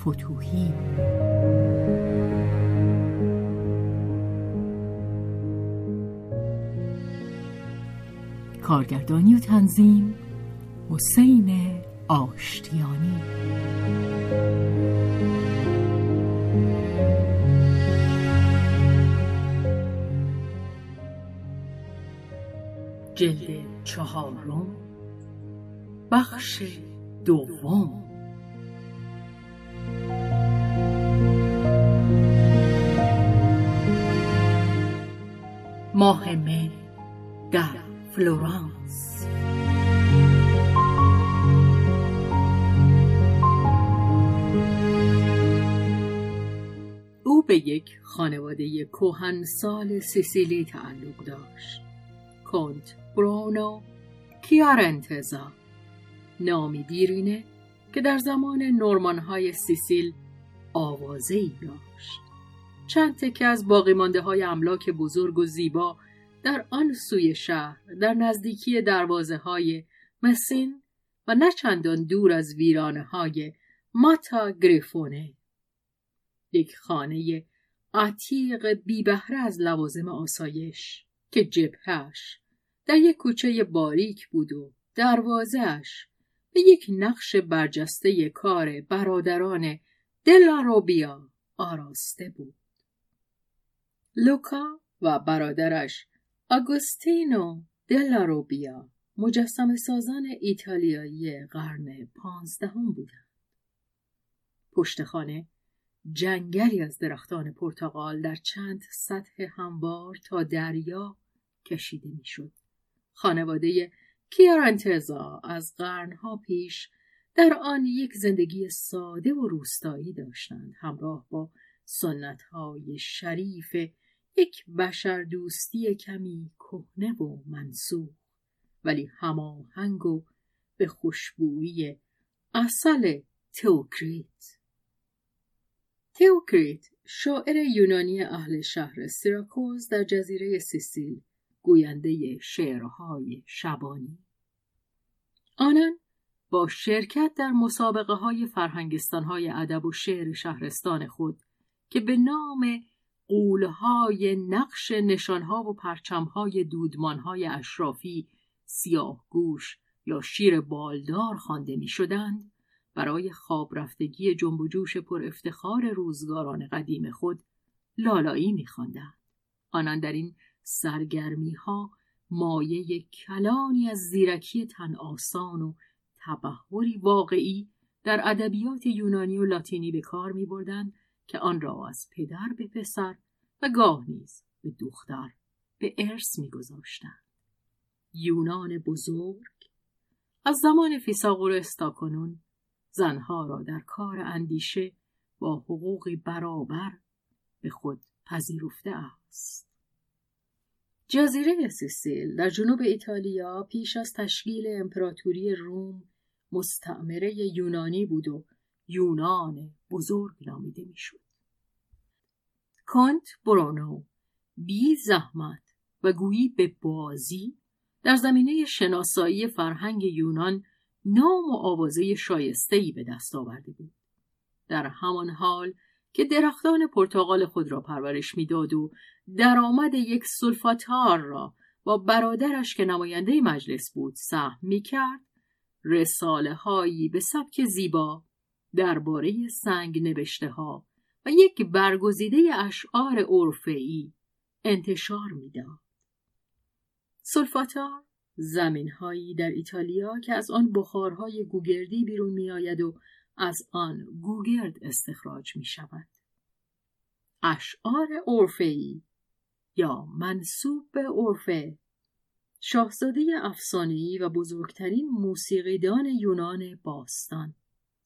فتوهی. کارگردانی و تنظیم حسین آشتیانی. جلد چهارم بخش دوم. ماه مه در فلورانس. او به یک خانواده سال سیسیلی تعلق داشت. کنت برونو کیارنتزا نامی دیرینه که در زمان نورمانهای سیسیل آوازه ای داشت چند تکه از باقی مانده های املاک بزرگ و زیبا در آن سوی شهر در نزدیکی دروازه های مسین و نه چندان دور از ویرانه های ماتا گریفونه یک خانه عتیق بی بهره از لوازم آسایش که جبهش در یک کوچه باریک بود و دروازهش به یک نقش برجسته کار برادران دلاروبیا آراسته بود. لوکا و برادرش آگوستینو دلاروبیا مجسم سازان ایتالیایی قرن پانزدهم بودند. پشت خانه جنگلی از درختان پرتغال در چند سطح هموار تا دریا کشیده می‌شد. خانواده کیارنتزا از قرنها پیش در آن یک زندگی ساده و روستایی داشتند همراه با سنتهای شریف یک بشر دوستی کمی کهنه و منسوخ ولی هماهنگ و به خوشبویی اصل تئوکریت. تئوکریت شاعر یونانی اهل شهر سیراکوز در جزیره سیسیل گوینده شعرهای شبانی. آنان با شرکت در مسابقه های فرهنگستان های ادب و شعر شهرستان خود که به نام قولهای نقش نشانها و پرچمهای دودمانهای اشرافی سیاه گوش یا شیر بالدار خوانده می شدند برای خواب رفتگی جنب و جوش پر افتخار روزگاران قدیم خود لالایی می آنان در این سرگرمی ها مایه کلانی از زیرکی تن آسان و تبهری واقعی در ادبیات یونانی و لاتینی به کار می بردن که آن را از پدر به پسر و گاه نیز به دختر به ارث می گذاشتن. یونان بزرگ از زمان فیساغورس تا کنون زنها را در کار اندیشه با حقوقی برابر به خود پذیرفته است. جزیره سیسیل در جنوب ایتالیا پیش از تشکیل امپراتوری روم مستعمره یونانی بود و یونان بزرگ نامیده می‌شد. کانت برونو بی زحمت و گویی به بازی در زمینه شناسایی فرهنگ یونان نام و آوازه شایستهی به دست آورده بود. در همان حال که درختان پرتغال خود را پرورش می‌داد و درآمد یک سلفاتار را با برادرش که نماینده مجلس بود سهم می‌کرد رساله هایی به سبک زیبا درباره سنگ نوشته ها و یک برگزیده اشعار عرفی انتشار می‌داد. سلفاتار زمینهایی در ایتالیا که از آن بخارهای گوگردی بیرون می آید و از آن گوگرد استخراج می شود. اشعار عرفی یا منصوب به عرفه شاهزاده افسانه‌ای و بزرگترین موسیقیدان یونان باستان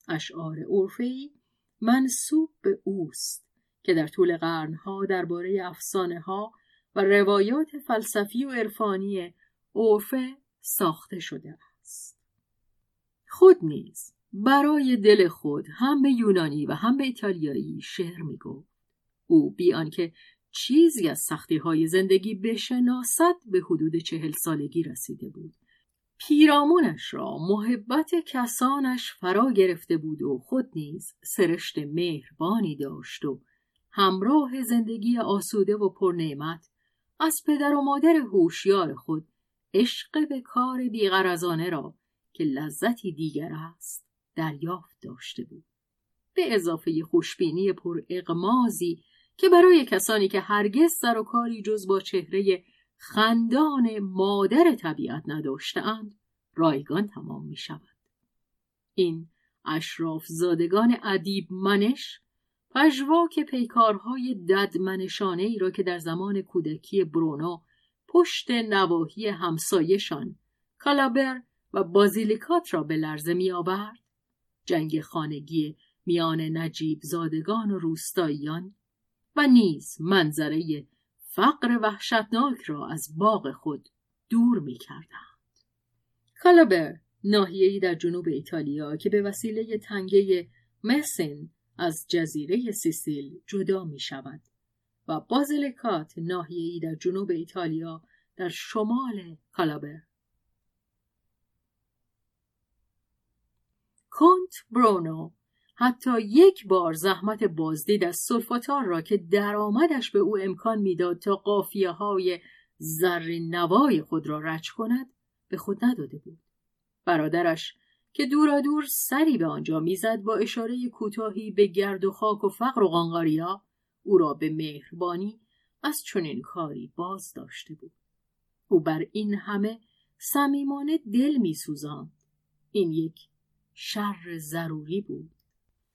اشعار عرفی منصوب به اوست که در طول قرنها درباره افسانه ها و روایات فلسفی و عرفانی عرفه ساخته شده است. خود نیز برای دل خود هم به یونانی و هم به ایتالیایی شعر می‌گفت. او بی آنکه چیزی از سختی های زندگی بشناسد به حدود چهل سالگی رسیده بود. پیرامونش را محبت کسانش فرا گرفته بود و خود نیز سرشت مهربانی داشت و همراه زندگی آسوده و پرنعمت از پدر و مادر هوشیار خود عشق به کار بیغرزانه را که لذتی دیگر است دریافت داشته بود. به اضافه خوشبینی پر اقمازی که برای کسانی که هرگز سر و کاری جز با چهره خندان مادر طبیعت نداشتهاند رایگان تمام می شود. این اشراف زادگان ادیب منش پژواک پیکارهای ددمنشانه ای را که در زمان کودکی برونو پشت نواحی همسایشان کالابر و بازیلیکات را به لرزه می آورد جنگ خانگی میان نجیب زادگان و روستاییان و نیز منظره فقر وحشتناک را از باغ خود دور می کردند. کالابر ناحیه‌ای در جنوب ایتالیا که به وسیله تنگه مسین از جزیره سیسیل جدا می شود و بازیلیکات ناحیه‌ای در جنوب ایتالیا در شمال کالابر کنت برونو حتی یک بار زحمت بازدید از سلفاتار را که درآمدش به او امکان می‌داد تا قافیه های زرین نوای خود را رچ کند به خود نداده بود. برادرش که دورا دور سری به آنجا می‌زد با اشاره کوتاهی به گرد و خاک و فقر و قانقاریا او را به مهربانی از چنین کاری باز داشته بود. او بر این همه صمیمانه دل میسوزاند. این یک شر ضروری بود.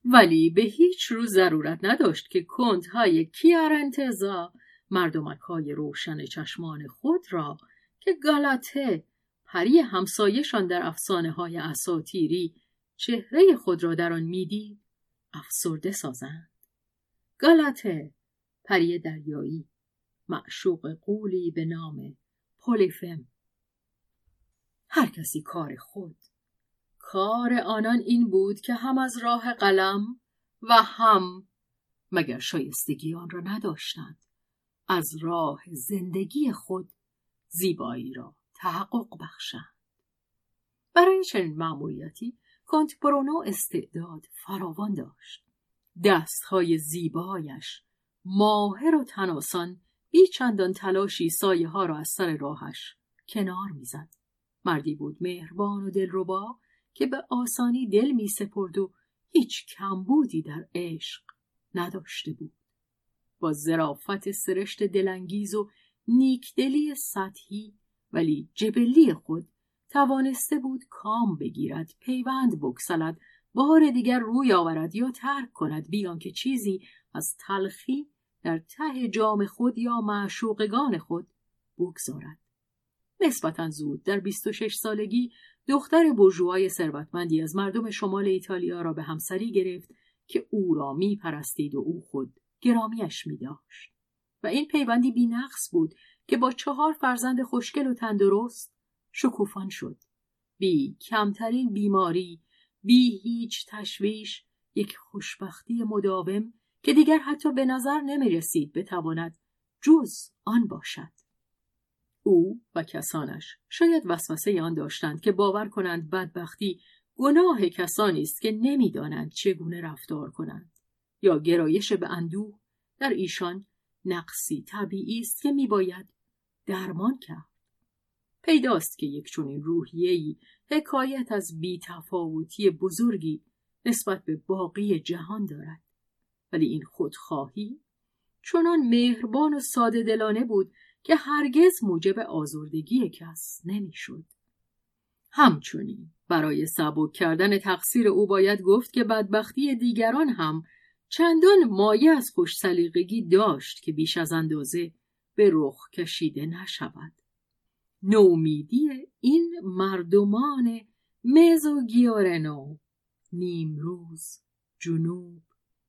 ولی به هیچ رو ضرورت نداشت که کندهای کیارنتزا مردمک های روشن چشمان خود را که گالاته پری همسایشان در افسانه های اساتیری چهره خود را در آن می‌دید افسرده سازند. گالاته پری دریایی معشوق قولی به نام پولیفم. هر کسی کار خود کار آنان این بود که هم از راه قلم و هم مگر شایستگی آن را نداشتند. از راه زندگی خود زیبایی را تحقق بخشند. برای چنین مأموریتی کنت برونو استعداد فراوان داشت. دستهای زیبایش ماهر و تناسان بی چندان تلاشی سایه ها را از سر راهش کنار می‌زد. مردی بود مهربان و دلربا که به آسانی دل می سپرد و هیچ کمبودی در عشق نداشته بود. با زرافت سرشت دلانگیز و نیکدلی سطحی ولی جبلی خود توانسته بود کام بگیرد پیوند بکسلد بار دیگر روی آورد یا ترک کند بیان که چیزی از تلخی در ته جام خود یا معشوقگان خود بگذارد نسبتا زود در 26 سالگی دختر برجوهای ثروتمندی از مردم شمال ایتالیا را به همسری گرفت که او را می پرستید و او خود گرامیش می داشت. و این پیوندی بی نقص بود که با چهار فرزند خوشگل و تندرست شکوفان شد. بی کمترین بیماری، بی هیچ تشویش، یک خوشبختی مداوم که دیگر حتی به نظر نمی رسید بتواند جز آن باشد. او و کسانش. شاید وسوسه آن داشتند که باور کنند بدبختی گناه کسانی است که نمی‌دانند چگونه رفتار کنند یا گرایش به اندوه در ایشان نقصی طبیعی است که میباید درمان کرد. پیداست که یک چنین روحیه‌ای حکایت از بیتفاوتی بزرگی نسبت به باقی جهان دارد. ولی این خودخواهی چنان مهربان و ساده دلانه بود که هرگز موجب آزردگی کس نمی‌شد. همچنین برای سبک کردن تقصیر او باید گفت که بدبختی دیگران هم چندان مایه از خوش سلیقگی داشت که بیش از اندازه به رخ کشیده نشود. نومیدی این مردمان مزوگیارنو نیمروز جنوب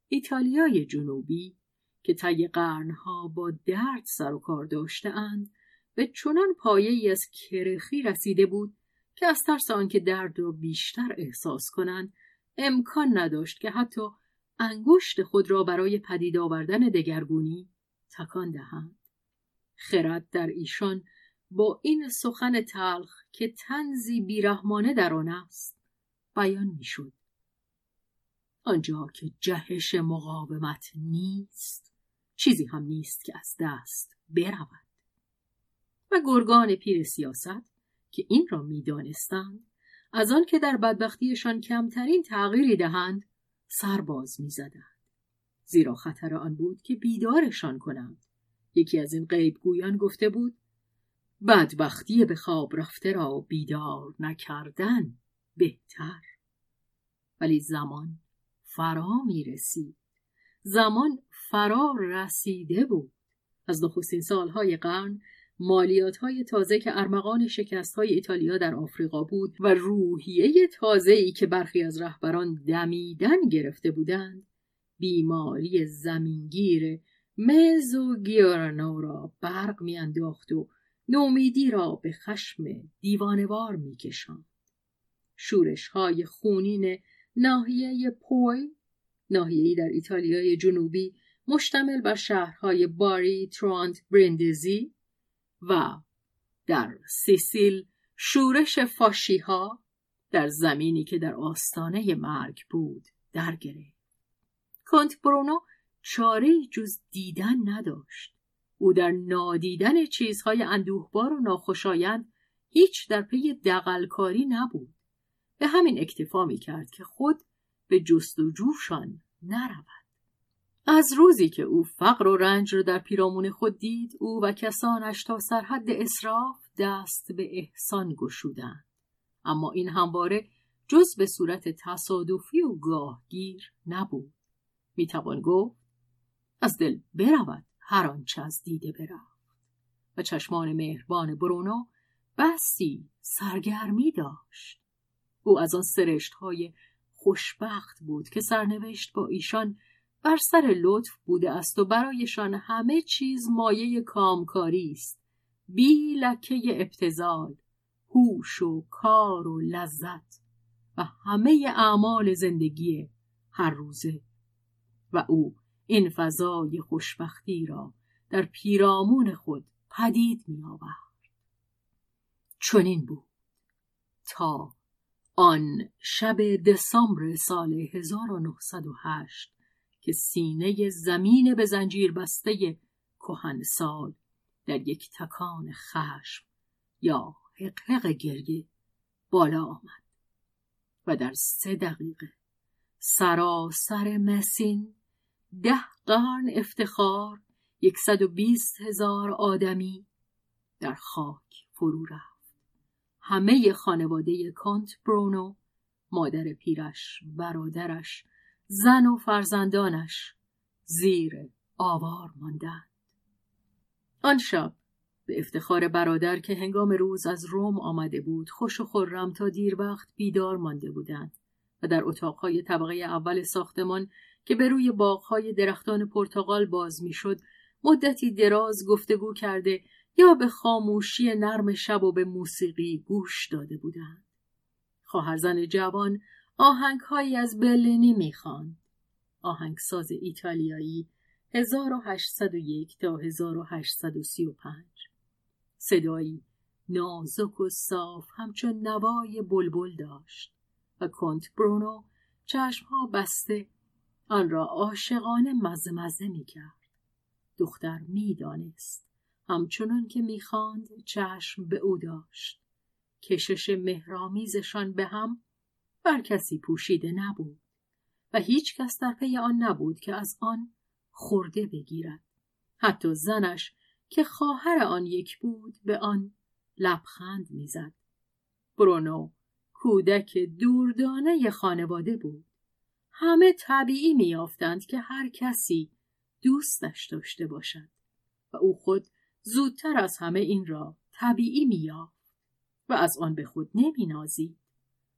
ایتالیای جنوبی که طی قرنها با درد سر و کار داشتهاند به چنان پایه ای از کرخی رسیده بود که از ترس آنکه درد را بیشتر احساس کنند امکان نداشت که حتی انگشت خود را برای پدید آوردن دگرگونی تکان دهند. خرد در ایشان با این سخن تلخ که تنزی بیرحمانه در آن است بیان می‌شد. آنجا که جهش مقاومت نیست. چیزی هم نیست که از دست برود. و گرگان پیر سیاست که این را می‌دانستند از آن که در بدبختیشان کمترین تغییری دهند سرباز می‌زدند. زیرا خطر آن بود که بیدارشان کنند. یکی از این غیبگویان گفته بود بدبختی به خواب رفته را بیدار نکردن بهتر. ولی زمان فرا می رسید زمان فرا رسیده بود. از نخستین سالهای قرن مالیات های تازه که ارمغان شکست های ایتالیا در آفریقا بود و روحیه تازه ای که برخی از رهبران دمیدن گرفته بودند بیماری زمینگیر مزو گیارنو را برق میانداخت و نومیدی را به خشم دیوانوار میکشاند. شورش های خونین ناحیه پوی ناحیه‌ای در ایتالیای جنوبی مشتمل بر شهرهای باری، ترانت، برندزی و در سیسیل شورش فاشیها در زمینی که در آستانه مرگ بود در گرفت. کنت برونو چاره جز دیدن نداشت. او در نادیدن چیزهای اندوهبار و ناخوشایند هیچ در پی دقلکاری نبود. به همین اکتفا می کرد که خود به جستجوشان نرود. از روزی که او فقر و رنج را در پیرامون خود دید او و کسانش تا سرحد اصراف دست به احسان گشودند. اما این همواره جز به صورت تصادفی و گاهگیر نبود. می‌توان گفت از دل برود هر آنچه از دیده برفت. و چشمان مهربان برونو بسی سرگرمی داشت. او از آن سرشت های خوشبخت بود که سرنوشت با ایشان بر سر لطف بوده است و برایشان همه چیز مایه کامکاری است. بی لکه ابتزال هوش و کار و لذت و همه اعمال زندگی هر روزه. و او این فضای خوشبختی را در پیرامون خود پدید می آورد چنین بود تا آن شب دسامبر سال 1908 که سینه زمین به زنجیر بسته کهن سال در یک تکان خشم یا حقحق گریه بالا آمد و در سه دقیقه سراسر مسین ده قرن افتخار یکصد و بیست هزار آدمی در خاک فرو رفت همه خانواده کانت برونو مادر پیرش برادرش زن و فرزندانش زیر آوار ماندند. آن شب به افتخار برادر که هنگام روز از روم آمده بود خوش و خرم تا دیر وقت بیدار مانده بودند و در اتاقهای طبقه اول ساختمان که به روی باغهای درختان پرتغال باز می‌شد مدتی دراز گفتگو کرده یا به خاموشی نرم شب و به موسیقی گوش داده بودند. خواهرزن جوان آهنگهایی از برلینی می‌خواند. آهنگساز ایتالیایی 1801 تا 1835 صدایی نازک و صاف همچون نوای بلبل داشت و کنت برونو چشمها بسته آن را عاشقانه مزه مزه می کرد. دختر می‌دانست همچنان که می‌خواند چشم به او داشت. کشش مهرامیزشان به هم بر کسی پوشیده نبود و هیچ کس در پی آن نبود که از آن خورده بگیرد. حتی زنش که خواهر آن یک بود به آن لبخند می‌زد. برونو کودک دوردانه خانواده بود. همه طبیعی میافتند که هر کسی دوستش داشته باشد و او خود زودتر از همه این را طبیعی میافت و از آن به خود نمینازید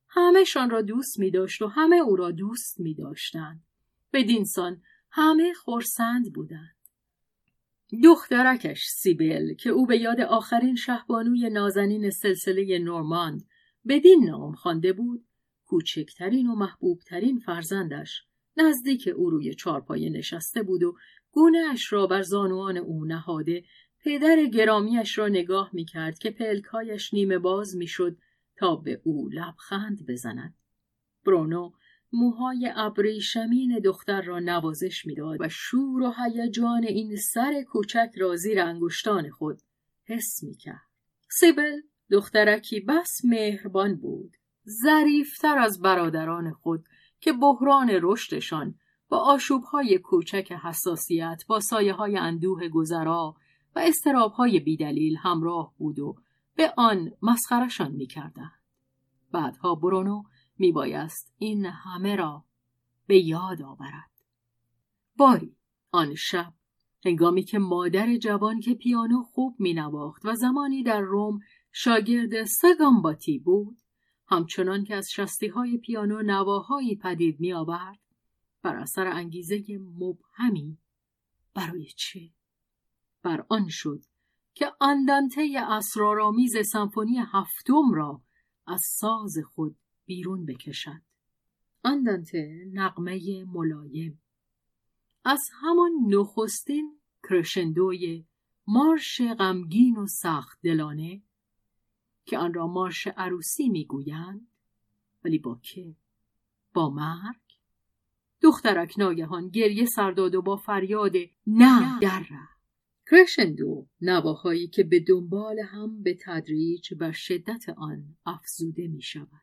همهشان را دوست می داشت و همه او را دوست می داشتند. بدینسان همه خورسند بودند. دخترکش سیبل که او به یاد آخرین شهبانوی نازنین سلسله نورماند بدین نام خوانده بود کوچکترین و محبوبترین فرزندش نزدیک او روی چارپایه نشسته بود و گونه اش را بر زانوان او نهاده پدر گرامیش را نگاه می کرد که پلکایش نیمه باز می شد تا به او لبخند بزند. برونو موهای ابریشمین دختر را نوازش می‌داد و شور و هیجان این سر کوچک را زیر انگشتان خود حس می‌کرد سیبل دخترکی بس مهربان بود ظریفتر از برادران خود که بحران رشدشان با آشوبهای کوچک حساسیت با سایه های اندوه گذرا و استرابهای بیدلیل همراه بود و به آن مسخرشان می‌کردند بعدها برونو میبایست این همه را به یاد آورد باری آن شب هنگامی که مادر جوان که پیانو خوب مینواخت و زمانی در روم شاگرد سگامباتی بود همچنان که از شستی های پیانو نواهایی پدید می آورد بر اثر انگیزه مبهمی برای چه؟ بر آن شد که اندانته اسرارآمیز سمفونی هفتم را از ساز خود بیرون بکشد. اندانته نقمه ملایم. از همان نخستین کرشندوی مارش غمگین و سخت دلانه که آن را مارش عروسی می‌گویند ولی با که؟ با مرگ؟ دخترک ناگهان گریه سرداد و با فریاد نه در کرشندو نواهایی که به دنبال هم به تدریج بر شدت آن افزوده می شود.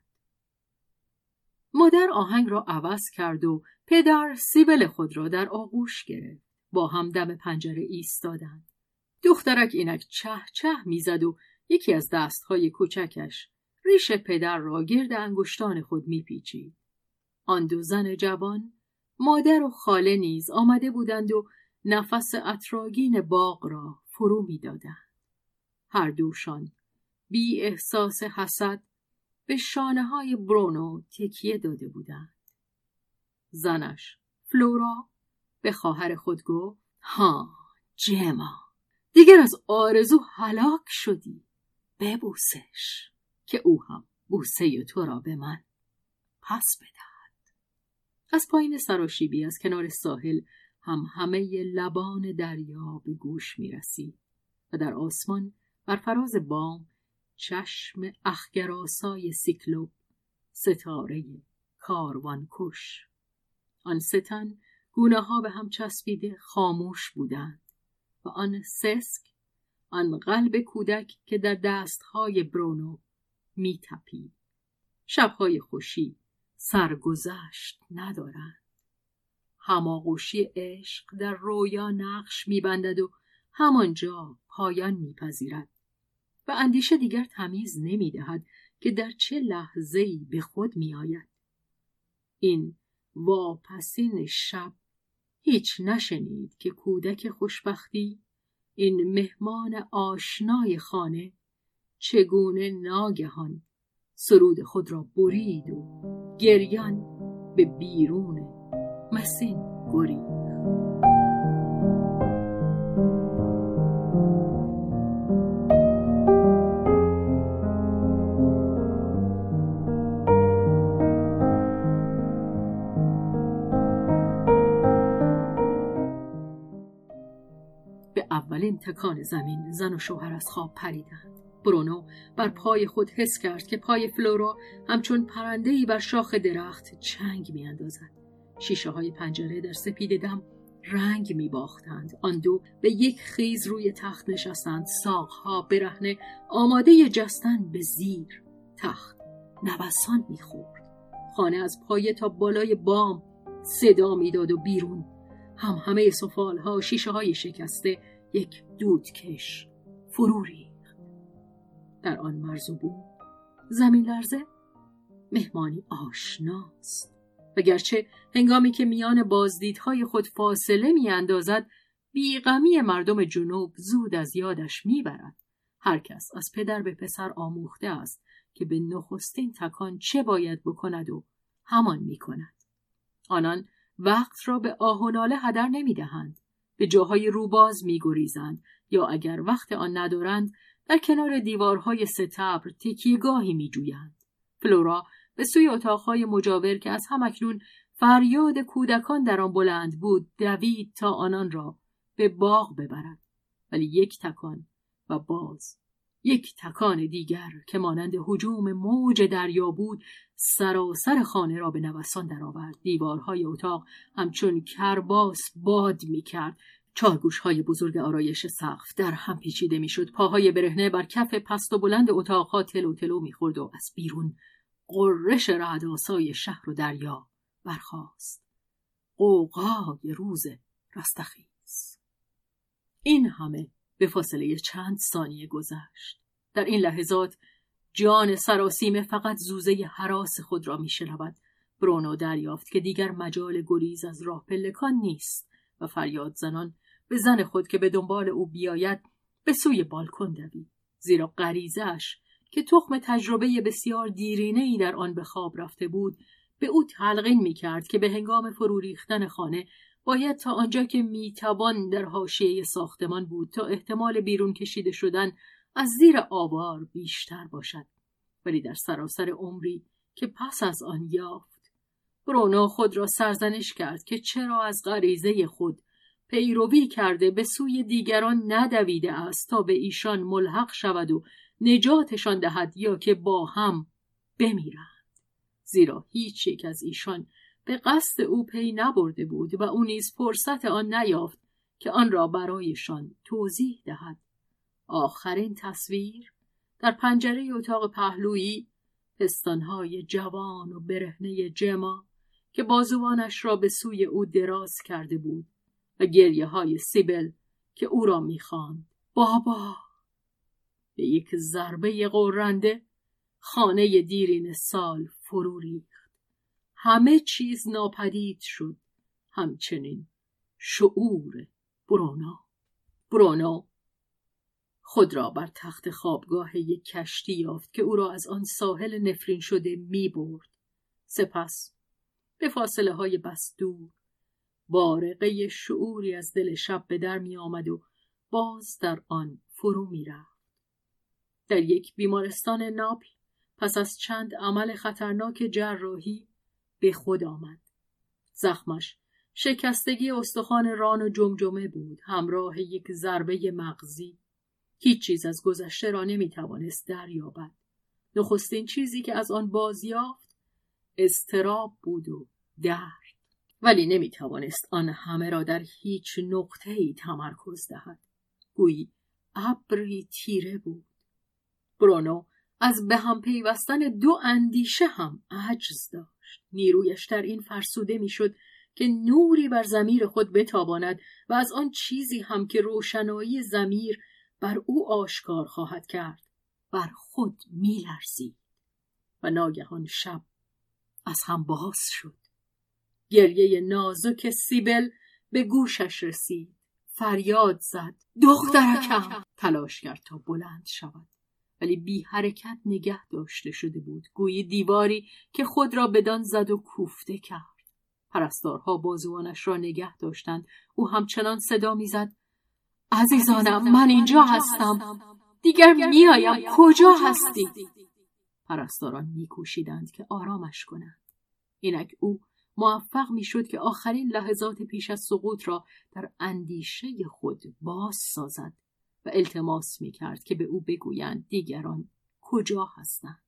مادر آهنگ را عوض کرد و پدر سیبل خود را در آغوش گرفت. با هم دم پنجره ایستادند. دخترک اینک چه چه می‌زد و یکی از دستهای کوچکش ریش پدر را گرد انگشتان خود میپیچید. آن دو زن جوان مادر و خاله نیز آمده بودند و نفس اطراگین باغ را فرو می‌دادند. هر دوشان بی احساس حسد به شانه های برونو تکیه داده بودند. زنش فلورا به خواهر خود گفت ها جما دیگر از آرزو هلاک شدی ببوسش که او هم بوسه تو را به من پس بدهد از پایین سراشیبی از کنار ساحل هم همه لبان دریا به گوش می رسید و در آسمان بر فراز بام چشم اخگراسای سیکلوب ستاره کاروان کش آن ستن گونه ها به هم چسبیده خاموش بودند و آن سسک آن قلب کودک که در دستهای برونو می تپید. شبهای خوشی سرگذشت ندارند. هماغوشی عشق در رویا نقش میبندد و همانجا پایان میپذیرد و اندیشه دیگر تمیز نمی‌دهد که در چه لحظه ای به خود میآید. این واپسین شب هیچ نشنید که کودک خوشبختی این مهمان آشنای خانه چگونه ناگهان سرود خود را برید و گریان به بیرون مسین. گری به اولین تکان زمین زن و شوهر از خواب پریدند. برونو بر پای خود حس کرد که پای فلورا همچون پرندهی بر شاخ درخت چنگ میاندازد. شیشه های پنجره در سپید دم رنگ می باختند. آن دو به یک خیز روی تخت نشستند. ساقها برهنه آماده جستن به زیر تخت نوسان می‌خورد. خانه از پایه تا بالای بام صدا می‌داد و بیرون هم همه سفال ها شیشه های شکسته یک دودکش فرو ریخت. در آن مرز بود زمین لرزه مهمانی آشناست. وگرچه هنگامی که میان بازدیدهای خود فاصله میاندازد بیغمی مردم جنوب زود از یادش می‌برد. هر کس از پدر به پسر آموخته است که به نخستین تکان چه باید بکند و همان می‌کند. آنان وقت را به آه و ناله هدر نمی‌دهند. به جاهای روباز میگریزند یا اگر وقت آن ندارند در کنار دیوارهای ستبر تکیهگاهی میجویند. فلورا به سوی اتاقهای مجاور که از همکنون فریاد کودکان در آن بلند بود دوید تا آنان را به باغ ببرد. ولی یک تکان و باز یک تکان دیگر که مانند حجوم موج دریا بود سراسر خانه را به نوسان درآورد. دیوارهای اتاق همچون کرباس باد می‌کرد. چارگوش های بزرگ آرایش سقف در هم پیچیده می‌شد. پاهای برهنه بر کف پست و بلند اتاقها تلو تلو می‌خورد و از بیرون قررش رعدآسای شهر و دریا برخاست. قوقای روز رستخیز. این همه به فاصله چند ثانیه گذشت. در این لحظات جان سراسیمه فقط زوزه حراس خود را میشنود برونو دریافت که دیگر مجال گریز از راه پلکان نیست و فریاد زنان به زن خود که به دنبال او بیاید به سوی بالکن دوید. زیرا غریزش که تخم تجربه بسیار دیرینه ای در آن به خواب رفته بود به او تلقین می کرد که به هنگام فرو ریختن خانه باید تا آنجا که می‌توان در حاشیه ساختمان بود تا احتمال بیرون کشیده شدن از زیر آوار بیشتر باشد. ولی در سراسر عمری که پس از آن یافت برونو خود را سرزنش کرد که چرا از غریزه خود پیروی کرده به سوی دیگران ندویده است تا به ایشان ملحق شود و نجاتشان دهد یا که با هم بمیرند. زیرا هیچ یک از ایشان به قصد او پی نبرده بود و او نیز فرصت آن نیافت که آن را برایشان توضیح دهد. آخرین تصویر در پنجره اتاق پهلویی پستانهای جوان و برهنه جما که بازوانش را به سوی او دراز کرده بود و گریه های سیبل که او را می‌خواند. بابا! به یک ضربه قرنده خانه دیرین سال فرو ریخت همه چیز ناپدید شد همچنین شعور برونو برونو خود را بر تخت خوابگاه یک کشتی یافت که او را از آن ساحل نفرین شده می برد. سپس به فاصله های بس دور بارقه شعوری از دل شب به در می آمد و باز در آن فرو می رفت. در یک بیمارستان ناپل پس از چند عمل خطرناک جراحی به خود آمد. زخمش شکستگی استخوان ران و جمجمه بود. همراه یک ضربه مغزی. هیچ چیز از گذشته را نمی‌توانست دریابد. نخستین چیزی که از آن بازیافت استراب بود و درد. ولی نمی‌توانست آن همه را در هیچ نقطه ای تمرکز دهد. گویی ابری تیره بود. برونو از به هم پیوستن دو اندیشه هم عجز داشت. نیرویش در این فرسوده می‌شد که نوری بر زمیر خود بتاباند و از آن چیزی هم که روشنایی زمیر بر او آشکار خواهد کرد بر خود میلرزید و ناگهان شب از هم باز شد. گریه نازک سیبل به گوشش رسید. فریاد زد. دخترکم! تلاش کرد تا بلند شود. ولی بی حرکت نگه داشته شده بود. گویی دیواری که خود را بدان زد و کوفته کرد. پرستارها بازوانش را نگه داشتند. او همچنان صدا می‌زد. عزیزانم من اینجا هستم. دیگر میایم کجا هستی؟ پرستاران میکوشیدند که آرامش کنند. اینک او موفق می‌شد که آخرین لحظات پیش از سقوط را در اندیشه خود باز سازد و التماس می‌کرد که به او بگویند دیگران کجا هستند.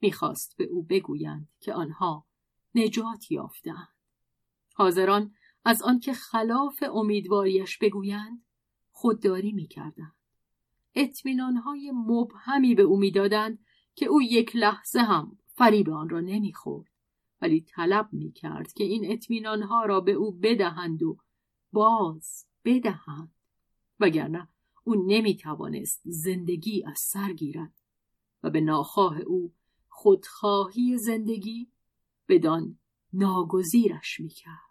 می‌خواست به او بگویند که آنها نجات یافتند حاضران از آنکه خلاف امیدواریش بگویند خودداری می‌کردند. اطمینانهای مبهمی به او می‌دادند که او یک لحظه هم فریب آن را نمی‌خورد ولی طلب می‌کرد که این اطمینانها را به او بدهند و باز بدهند. وگرنه او نمی‌توانست زندگی از سر گیرد و به ناخواه او خودخواهی زندگی بدان ناگزیرش می‌کرد.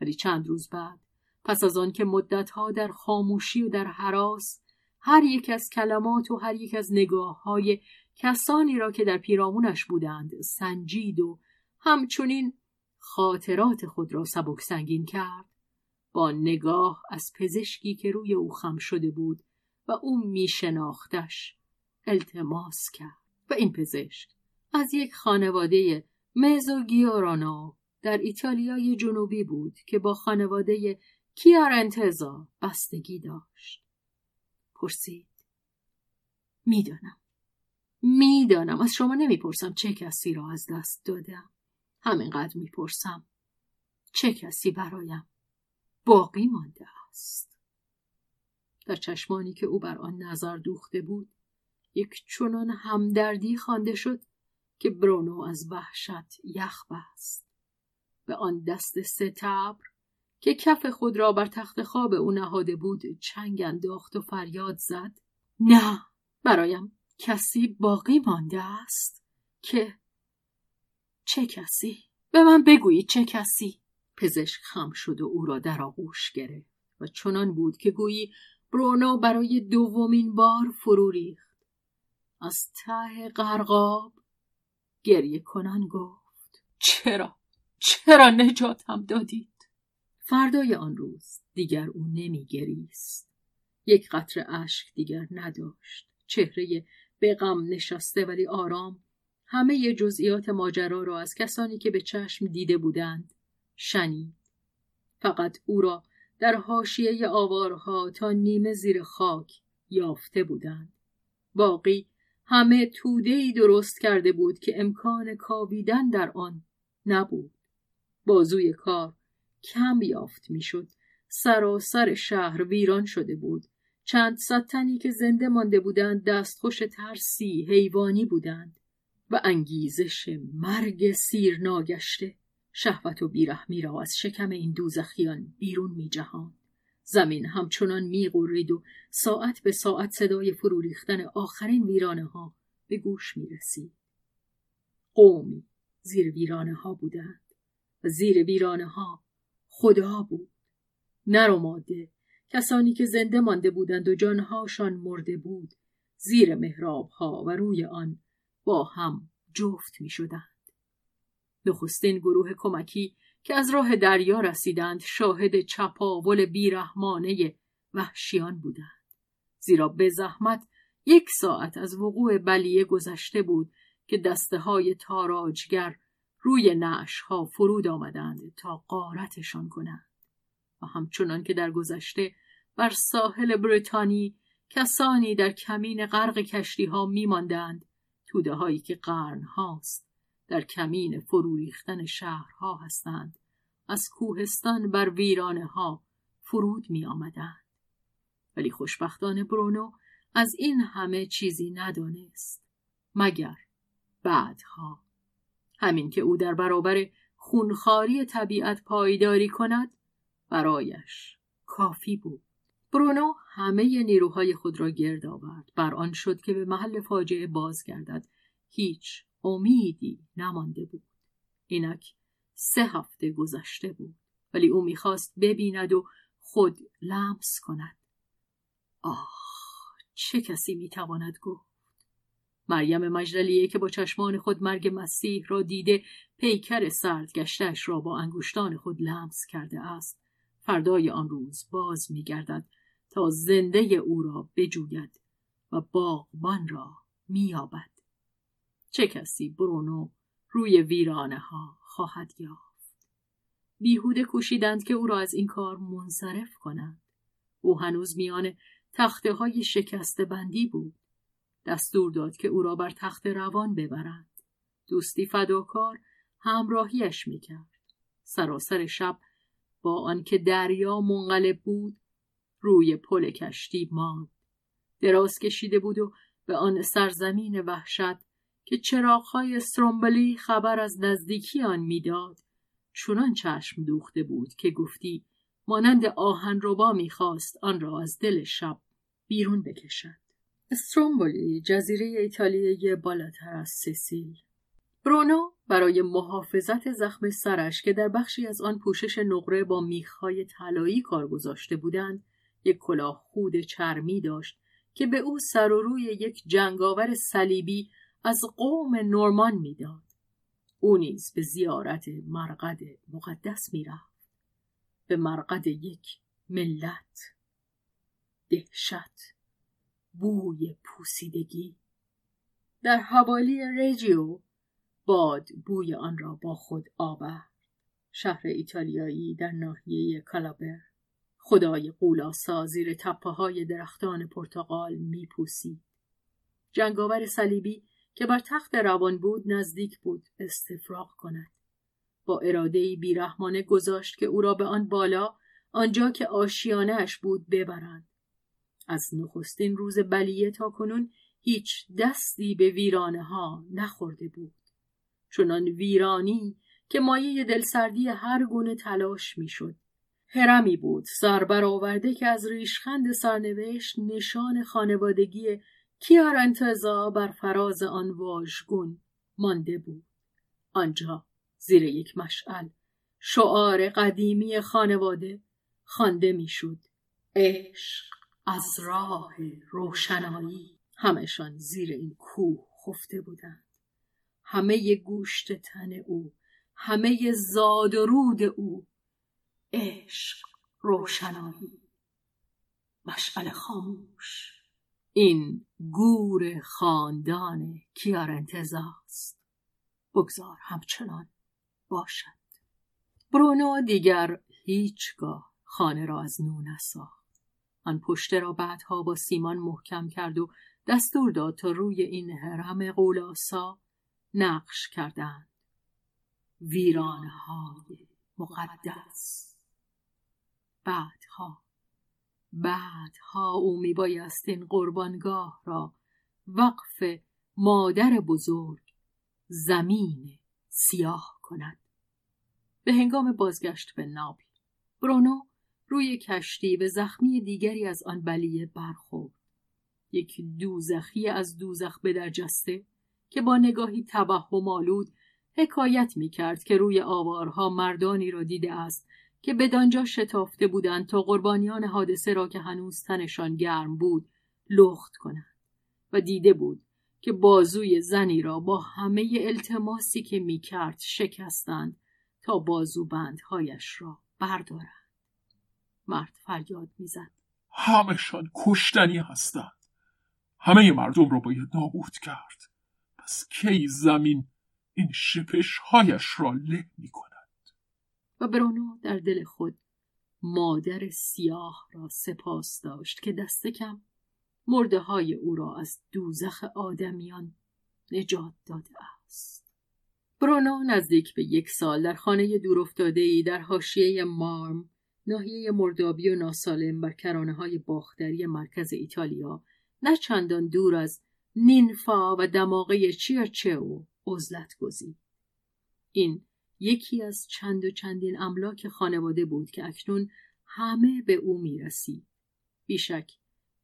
ولی چند روز بعد پس از آن که مدتها در خاموشی و در حراس هر یک از کلمات و هر یک از نگاه های کسانی را که در پیرامونش بودند سنجید و همچنین خاطرات خود را سبک سنگین کرد با نگاه از پزشکی که روی او خم شده بود و او می شناختش التماس کرد. و این پزشک از یک خانواده مزوگیورانا در ایتالیای جنوبی بود که با خانواده کیارنتزا بستگی داشت. پرسید می‌دانم. می‌دانم. از شما نمی‌پرسم چه کسی را از دست دادم. همینقدر می‌پرسم چه کسی برایم. باقی مانده است. در چشمانی که او بر آن نظر دوخته بود یک چنان همدردی خوانده شد که برونو از وحشت یخ بست. به آن دست ستبر که کف خود را بر تخت خواب او نهاده بود چنگ انداخت و فریاد زد. نه برایم کسی باقی مانده است که چه کسی؟ به من بگویید چه کسی. پزشک خم شد و او را در آغوش گرفت و چنان بود که گویی برونو برای دومین بار فرو ریخت. از ته قرقاب گریه کنان گفت چرا؟ چرا نجاتم دادید؟ فردای آن روز دیگر او نمیگریست یک قطر اشک دیگر نداشت. چهره به غم نشسته ولی آرام. همه جزئیات ماجرا را از کسانی که به چشم دیده بودند شنید. فقط او را در حاشیه آوارها تا نیمه زیر خاک یافته بودند. باقی همه توده درست کرده بود که امکان کاویدن در آن نبود. بازوی کار کم یافت می‌شد. سراسر شهر ویران شده بود. چند صد که زنده مانده بودند دستخوش ترسی حیوانی بودند و انگیزش مرگ سیر ناگشته شهوت و بیرحمی را از شکم این دوزخیان بیرون می جهان. زمین همچنان می غرید و ساعت به ساعت صدای فرو ریختن آخرین ویرانه ها به گوش می رسید. قومی زیر ویرانه ها بودند و زیر ویرانه ها خدا بود. نر و ماده کسانی که زنده مانده بودند و جانهاشان مرده بود زیر محراب ها و روی آن با هم جفت می شدند. نخستین گروه کمکی که از راه دریا رسیدند شاهد چپاول بیرحمانه وحشیان بودند. زیرا به زحمت یک ساعت از وقوع بلیه گذشته بود که دسته های تاراجگر روی نعش ها فرود آمدند تا قارتشان کنند و همچنان که در گذشته بر ساحل بریتانی کسانی در کمین غرق کشتی ها می ماندند توده هایی که قرن هاست در کمین فرو ریختن شهرها هستند. از کوهستان بر ویرانه ها فرود می آمدند. ولی خوشبختانه برونو از این همه چیزی ندانست مگر بعدها. همین که او در برابر خونخاری طبیعت پایداری کند برایش کافی بود. برونو همه نیروهای خود را گرد آورد. بر آن شد که به محل فاجعه بازگردد. هیچ امیدی نمانده بود. اینک سه هفته گذشته بود. ولی او می‌خواست ببیند و خود لمس کند. آه چه کسی می‌تواند گفت؟ مریم مجدلیه که با چشمان خود مرگ مسیح را دیده پیکر سرد گشتش را با انگشتان خود لمس کرده است فردای آن روز باز میگردد تا زنده او را بجوید و باغبان را مییابد. چه کسی برونو روی ویرانه ها خواهد یافت؟ بیهوده کوشیدند که او را از این کار منصرف کنند. او هنوز میان تخته های شکسته بندی بود. دستور داد که او را بر تخت روان ببرند. دوستی فداکار همراهیش می‌کرد. سراسر شب با آنکه دریا منقلب بود روی پل کشتی ماند. دراز کشیده بود و به آن سرزمین وحشت که چراغهای استرومبلی خبر از نزدیکی آن می‌داد. چونان چشم دوخته بود که گفتی مانند آهن ربا می‌خواست آن را از دل شب بیرون بکشد. استرومبولی جزیره ایتالیایی بالاتر از سیسیل. برونو برای محافظت زخم سرش که در بخشی از آن پوشش نقره با میخهای طلایی کار گذاشته بودند یک کلاه خود چرمی داشت که به او سر و روی یک جنگاور صلیبی از قوم نورمان می‌داد. او نیز به زیارت مرقد مقدس می‌رفت. به مرقد یک ملت دهشت بوی پوسیدگی. در حوالی رجیو باد بوی آن را با خود آورد. شهر ایتالیایی در ناحیه کالابر. خدای قولاسا زیر تپه های درختان پرتغال میپوسید. جنگاور صلیبی که بر تخت روان بود نزدیک بود استفراغ کند. با اراده بیرحمانه گذاشت که او را به آن بالا آنجا که آشیانش بود ببرند. از نخستین روز بلیه تا کنون هیچ دستی به ویرانه ها نخورده بود. چنان ویرانی که مایه دلسردی هر گونه تلاش می‌شد. هرمی بود سر آورده که از ریشخند سرنوشت نشان خانوادگی کیار انتظا بر فراز آن واژگون مانده بود؟ آنجا زیر یک مشعل شعار قدیمی خانواده خوانده می‌شد. عشق از راه روشنایی. همشان زیر این کوه خفته بودند. همه گوشت تن او همه زاد و رود او. عشق روشنایی. مشعل خاموش. این گور خاندان کیارنتزاست. بگذار همچنان باشد. برونو دیگر هیچگاه خانه را از نو نساخت. آن پشته را بعدها با سیمان محکم کرد و دستور داد تا روی این هرم قولاسا نقش کردند. ویرانه های مقدس. بعدها بعدها او میبایست این قربانگاه را وقف مادر بزرگ زمین سیاه کند. به هنگام بازگشت به ناپل برونو روی کشتی به زخمی دیگری از آن بلیه برخورد. یک دوزخی از دوزخ به در جسته که با نگاهی توهم آلود حکایت می کرد که روی آوارها مردانی را دیده است که بدانجا شتافته بودند تا قربانیان حادثه را که هنوز تنشان گرم بود لخت کنند و دیده بود که بازوی زنی را با همه التماسی که می کرد شکستند تا بازو بندهایش را بردارند. مرد فریاد می‌زد. همشان کشتنی هستند. همه مردم را باید نابود کرد. پس کی زمین این شپش هایش را له می کند و برونو در دل خود مادر سیاه را سپاس داشت که دست کم مرده های او را از دوزخ آدمیان نجات داده است. برونو نزدیک به یک سال در خانه دورافتاده در حاشیه مارم ناحیه مردابی و ناسالم بر کرانه های باختری مرکز ایتالیا نه چندان دور از نینفا و دماغه چیرچو عزلت گزید. این یکی از چند و چندین املاک خانواده بود که اکنون همه به او می رسید. بیشک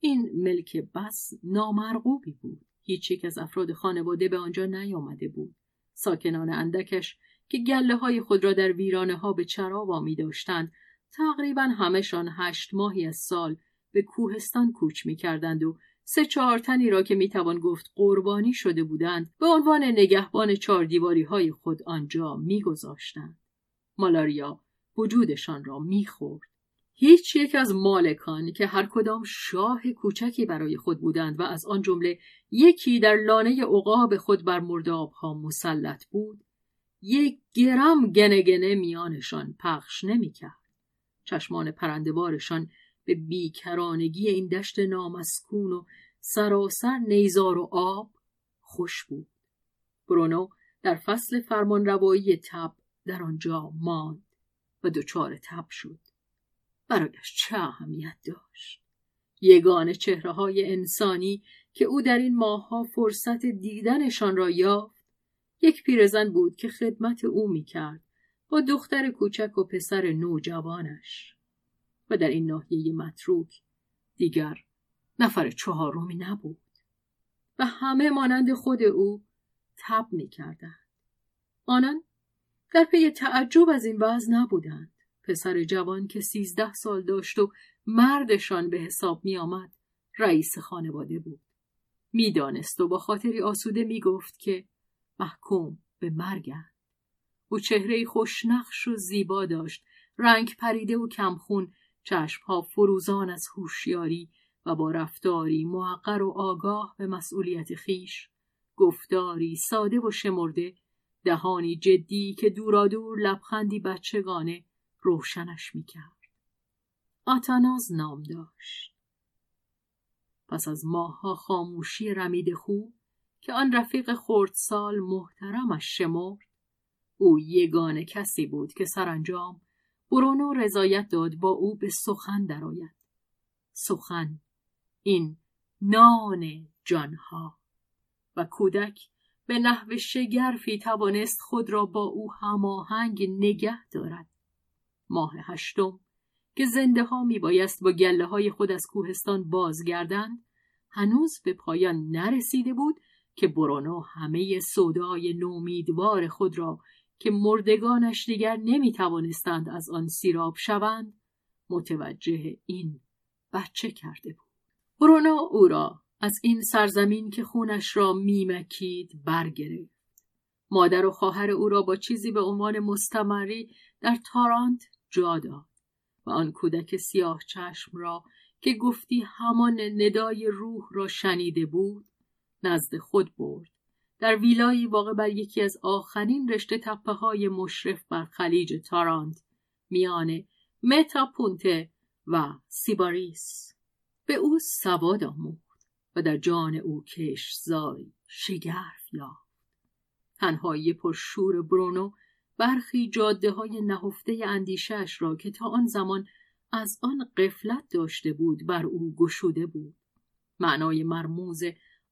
این ملک بس نامرغوبی بود. هیچ یک از افراد خانواده به آنجا نیامده بود. ساکنان اندکش که گله های خود را در ویرانه ها به چرا وامی داشتند تقریبا همشان هشت ماهی از سال به کوهستان کوچ می کردند و سه چهار تنی را که می‌توان گفت قربانی شده بودند به عنوان نگهبان چهاردیواری های خود آنجا میگذاشتند. مالاریا وجودشان را می‌خورد. هیچ یک از مالکان که هر کدام شاه کوچکی برای خود بودند و از آن جمله یکی در لانه عقاب خود بر مردابها مسلط بود یک گرم گنه میانشان پخش نمی‌کرد. چشمان پرندبارشان به بیکرانگی این دشت نامسکون و سراسر نیزار و آب خوش بود. برونو در فصل فرمان روایی تب در آنجا ماند و دچار تب شد. برایش چه اهمیت داشت؟ یگان چهره های انسانی که او در این ماهها فرصت دیدنشان را یافت یک پیرزن بود که خدمت او می‌کرد با دختر کوچک و پسر نوجوانش و در این ناحیه متروک دیگر نفر چهارمی نبود و همه مانند خود او تب می‌کردند. آنان در پی تعجب از این وضع نبودند. پسر جوان که سیزده سال داشت و مردشان به حساب می آمد رئیس خانواده بود. می‌دانست و با خاطری آسوده می گفت که محکوم به مرگند. او چهره خوشنقش و زیبا داشت. رنگ پریده و کمخون چشمها فروزان از هوشیاری و با رفتاری محقر و آگاه به مسئولیت خیش گفتاری ساده و شمرده دهانی جدی که دورادور لبخندی بچگانه روشنش می‌کرد. آتاناز نام داشت. پس از ماهها خاموشی رمید خوب که آن رفیق خردسال محترمش شمرد او یگانه کسی بود که سرانجام برونو رضایت داد با او به سخن درآید. سخن این نان جانها. و کودک به نحو شگرفی توانست خود را با او هماهنگ نگه دارد. ماه هشتم که زنده ها می بایست با گله های خود از کوهستان بازگردند هنوز به پایان نرسیده بود که برونو همه سودای نومیدوار خود را که مردگانش دیگر نمی توانستند از آن سیراب شوند متوجه این بچه کرده بود. برونو او را. از این سرزمین که خونش را میمکید برگرفت. مادر و خواهر او را با چیزی به عنوان مستمری در تارانت جا داد و آن کودک سیاه چشم را که گفتی همان ندای روح را شنیده بود نزد خود برد. در ویلایی واقع بر یکی از آخرین رشته تپه های مشرف بر خلیج تارانت میان متاپونته و سیباریس. به او سواد آموخت و در جان او کشزاری شگرف یافت. تنهایی پرشور برونو برخی جاده های نهفته اندیشش را که تا آن زمان از آن قفلت داشته بود بر او گشوده بود. معنای مرموز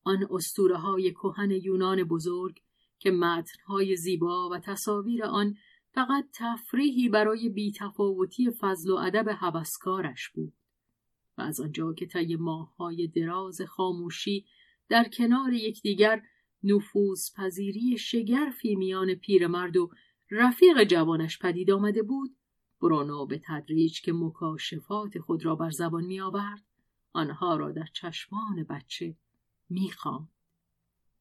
آن اسطوره های کهن یونان بزرگ که متنهای زیبا و تصاویر آن فقط تفریحی برای بیتفاوتی فضل و ادب هوسکارش بود. از آنجا که طی ماههای دراز خاموشی در کنار یکدیگر نفوذ پذیری شگرفی میان پیرمرد و رفیق جوانش پدید آمده بود برونو به تدریج که مکاشفات خود را بر زبان می آورد آنها را در چشمان بچه می‌خواند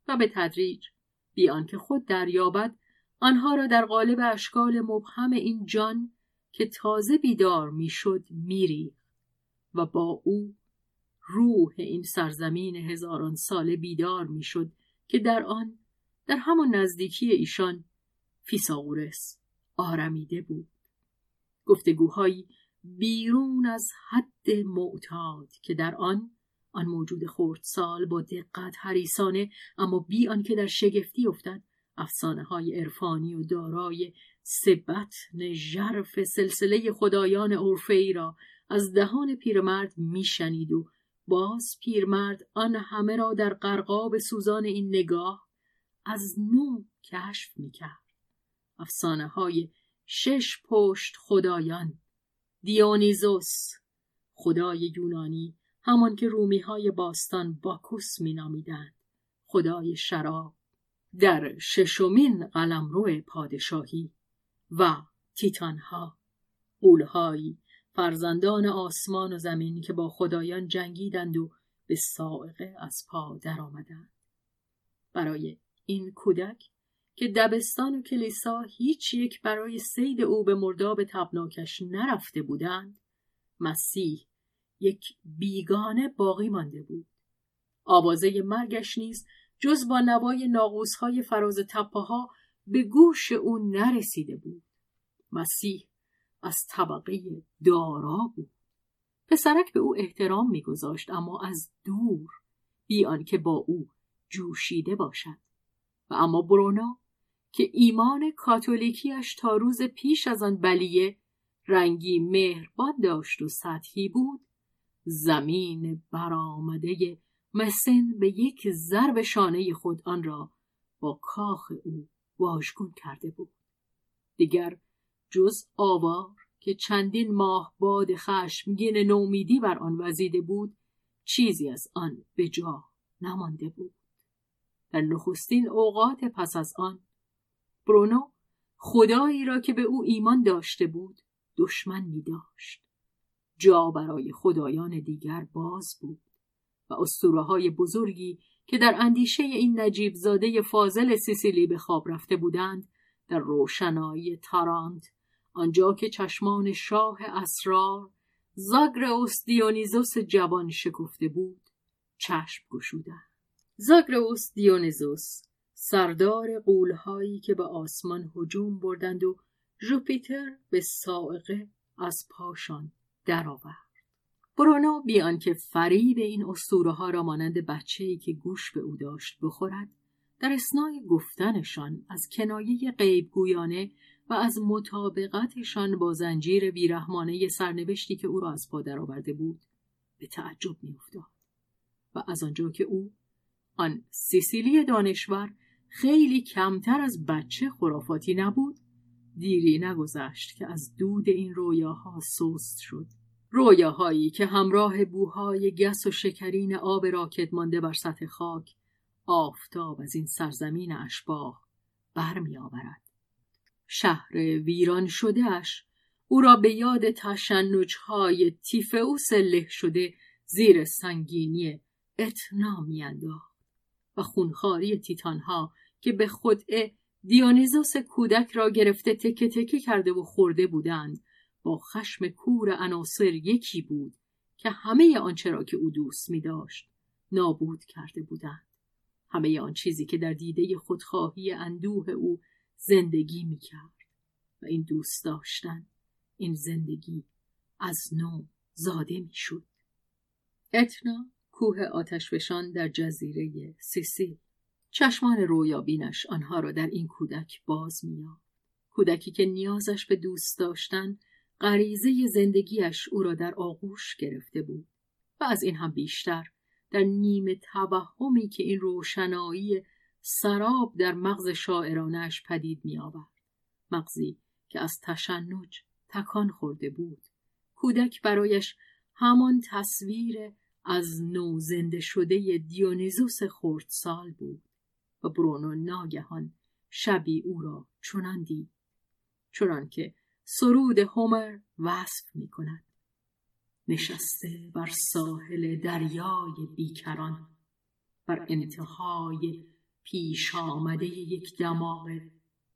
و به تدریج بیان که خود دریابد آنها را در قالب اشکال مبهم این جان که تازه بیدار می‌شد میری و با او روح این سرزمین هزاران ساله بیدار می‌شد که در آن در همان نزدیکی ایشان فیساغورس آرمیده بود. گفتگوهایی بیرون از حد معتاد که در آن آن موجود خردسال با دقت حریسانه اما بی آنکه در شگفتی افتد افسانه های عرفانی و دارای سبت ژرف سلسله خدایان اورفی را از دهان پیرمرد میشنید و باز پیرمرد آن همه را در قرقاب سوزان این نگاه از نو کشف می‌کرد افسانه های شش پشت خدایان دیونیزوس خدای یونانی همان که رومی های باستان باکوس می نامیدند. خدای شراب در ششمین قلمرو پادشاهی و تیتانها قولهایی فرزندان آسمان و زمین که با خدایان جنگیدند و به سائقه از پا درآمدند. برای این کودک که دبستان و کلیسا هیچ یک برای سید او به مرداب تبناکش نرفته بودند مسیح یک بیگانه باقی مانده بود. آوازه مرگش نیز جز با نوای ناقوسهای فراز تپه ها به گوش او نرسیده بود. مسیح از طبقه دارا بود. پسرک به او احترام میگذاشت اما از دور بی آنکه با او جوشیده باشد. و اما برونا که ایمان کاتولیکیش تا روز پیش از آن بلیه رنگی مهربان داشت و سطحی بود زمین برآمده مسن به یک ضرب شانه خود آن را با کاخ او واژگون کرده بود. دیگر جز آوار که چندین ماه باد خشمگین نومیدی بر آن وزیده بود چیزی از آن به جا نمانده بود در نخستین اوقات پس از آن برونو خدایی را که به او ایمان داشته بود دشمن می داشت. جا برای خدایان دیگر باز بود و اسطوره های بزرگی که در اندیشه این نجیب زاده فاضل سیسیلی به خواب رفته بودند در روشنایی تارانت آنجا که چشمان شاه اسرار زاگرئوس دیونیزوس جوان شکفته بود چشم گشودند زاگرئوس دیونیزوس سردار قولهایی که به آسمان هجوم بردند و ژوپیتر به سائقه از پاشان درآورد. برونو بیان که فریب این اسطوره ها را مانند ای که گوش به او داشت بخورد در اسنای گفتنشان از کنایه غیبگویانه و از مطابقتشان با زنجیر بیرحمانه سرنوشتی که او را از پا درآورده بود به تعجب میافتاد و از آنجا که او آن سیسیلی دانشور خیلی کمتر از بچه خرافاتی نبود دیری نگذشت که از دود این رویاها سست شد رویاهایی که همراه بوهای گس و شکرین آب راکت مانده بر سطح خاک آفتاب از این سرزمین اشباه برمی آورد. شهر ویران شدهش او را به یاد تشنجهای تیفئوس له شده زیر سنگینی اتنا میانداخت و خونخاری تیتانها که به خودعه دیونیزوس کودک را گرفته تکه تکه کرده و خورده بودند با خشم کور عناصر یکی بود که همه آنچه را که او دوست می داشت نابود کرده بودند. همه آن چیزی که در دیده خودخواهی اندوه او زندگی می کرد و این دوست داشتن این زندگی از نو زاده می اتنا کوه آتشفشان در جزیره سیسیل. چشمان رویابینش آنها را در این کودک باز میافت کودکی که نیازش به دوست داشتن غریزه زندگیش او را در آغوش گرفته بود و از این هم بیشتر در نیمه توهمی که این روشنایی سراب در مغز شاعرانش پدید می آورد. مغزی که از تشنج تکان خورده بود. کودک برایش همان تصویر از نو زنده شده دیونیزوس خردسال بود. و برونو ناگهان شبی او را چنان دید چنان که سرود هومر وصف می کند نشسته بر ساحل دریای بیکران بر انتهای پیش آمده یک دماغ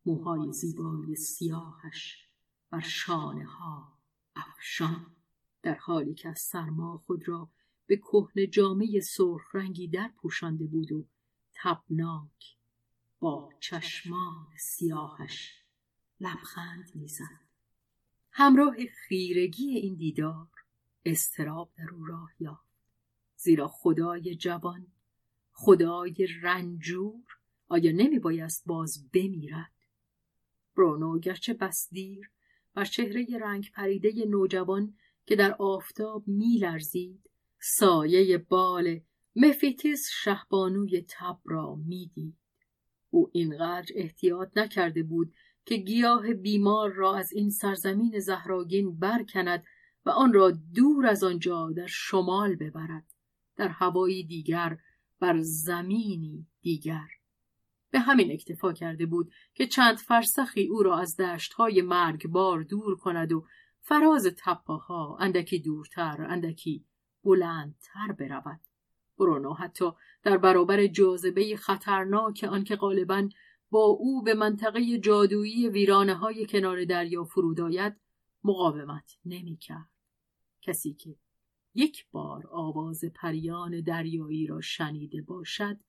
موهای زیبای سیاهش بر شانه ها افشان در حالی که از سرما خود را به کهن جامعه سرخ رنگی در پوشانده بود و تبناک با چشمان سیاهش لبخند می‌زد. همراه خیرگی این دیدار استراب در او راه یافت زیرا خدای جوان خدای رنجور آیا نمی بایست باز بمیرد؟ برونو گرچه بس دیر بر چهره رنگ پریده نوجوان که در آفتاب میلرزید سایه بال مفیتیس شهبانوی تب را می‌دید. او اینقدر احتیاط نکرده بود که گیاه بیمار را از این سرزمین زهراگین برکند و آن را دور از آنجا در شمال ببرد در هوایی دیگر بر زمینی دیگر. به همین اکتفا کرده بود که چند فرسخی او را از دشتهای مرگبار دور کند و فراز تپاها اندکی دورتر اندکی بلندتر برود. برونو حتی در برابر جاذبه خطرناک آنکه غالبا با او به منطقه جادویی ویرانه های کنار دریا فرود آید مقاومت نمی‌کرد. کسی که یک بار آواز پریان دریایی را شنیده باشد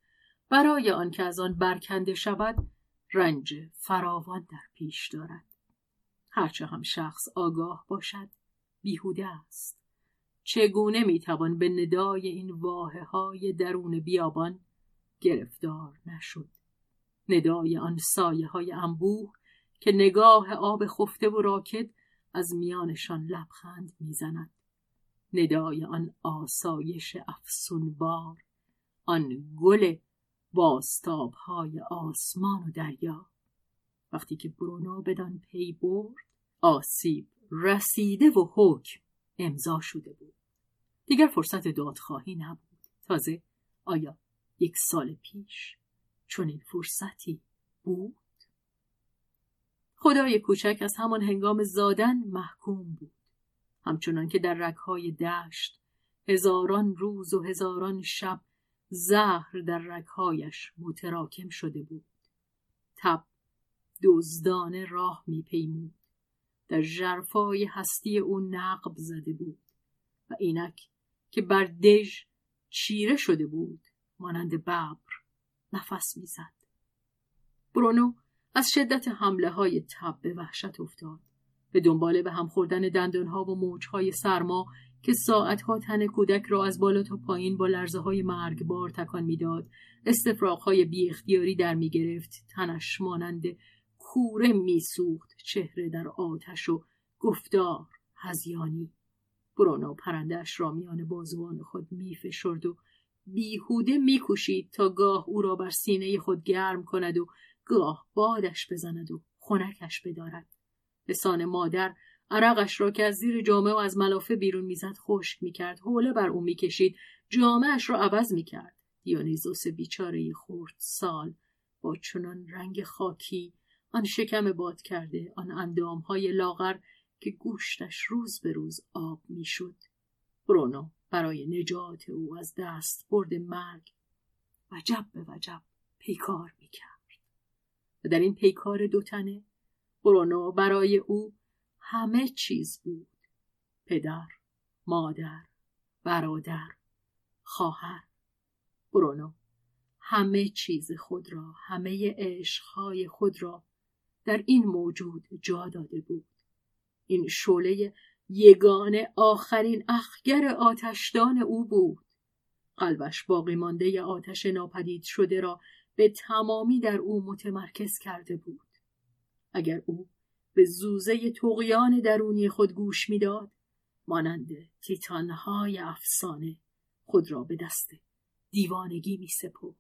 برای آنکه از آن برکنده شود رنج فراوان در پیش دارد. هرچه هم شخص آگاه باشد بیهوده است. چگونه می‌توان به ندای این واحه های درون بیابان گرفتار نشد؟ ندای آن سایه های انبوه که نگاه آب خفته و راکد از میانشان لبخند می‌زند. ندای آن آسایش افسونبار آن گل های آسمان و دریا. وقتی که برونو بدان پی برد آسیب رسیده و حکم امضا شده بود. دیگر فرصت دادخواهی نبود. تازه آیا یک سال پیش چون این فرصتی بود؟ خدای کوچک از همان هنگام زادن محکوم بود. همچنان که در رگهای دشت هزاران روز و هزاران شب زهر در رگهایش متراکم شده بود. تب دزدانه راه میپیمود. در جرفای هستی او نقب زده بود و اینک که بر دژ چیره شده بود مانند ببر نفس می‌زد. برونو از شدت حمله های تب به وحشت افتاد. به دنباله به هم خوردن دندانها و موجهای سرما که ساعتها تن کودک را از بالا تا پایین با لرزه های مرگبار تکان می‌داد. استفراغ های بی اختیاری در می گرفت تنش مانند کوره میسوخت. چهره در آتش و گفتار هزیانی. برونو پرندهاش را میان بازوان خود میفشرد و بیهوده میکوشید تا گاه او را بر سینه خود گرم کند و گاه بادش بزند و خنکش بدارد. لسان مادر عرقش را که از زیر جامعه و از ملافه بیرون می‌زد خشک می‌کرد. حوله بر او می‌کشید. جامعش را عوض می‌کرد. دیونیزوس بیچاره خورد سال با چنان رنگ خاکی آن شکم باد کرده آن اندامهای لاغر که گوشتش روز به روز آب می‌شد. برونو برای نجات او از دست برد مرگ. وجب به وجب پیکار می‌کرد. و در این پیکار دوتنه برونو برای او همه چیز بود. پدر مادر برادر خواهر. برونو همه چیز خود را همه عشقهای خود را در این موجود جا داده بود. این شعله یگانه آخرین اخگر آتشدان او بود. قلبش باقی مانده آتش ناپدید شده را به تمامی در او متمرکز کرده بود. اگر او به زوزه تقیان درونی خود گوش می‌داد مانند تیتانهای افسانه خود را به دست دیوانگی می سپرد.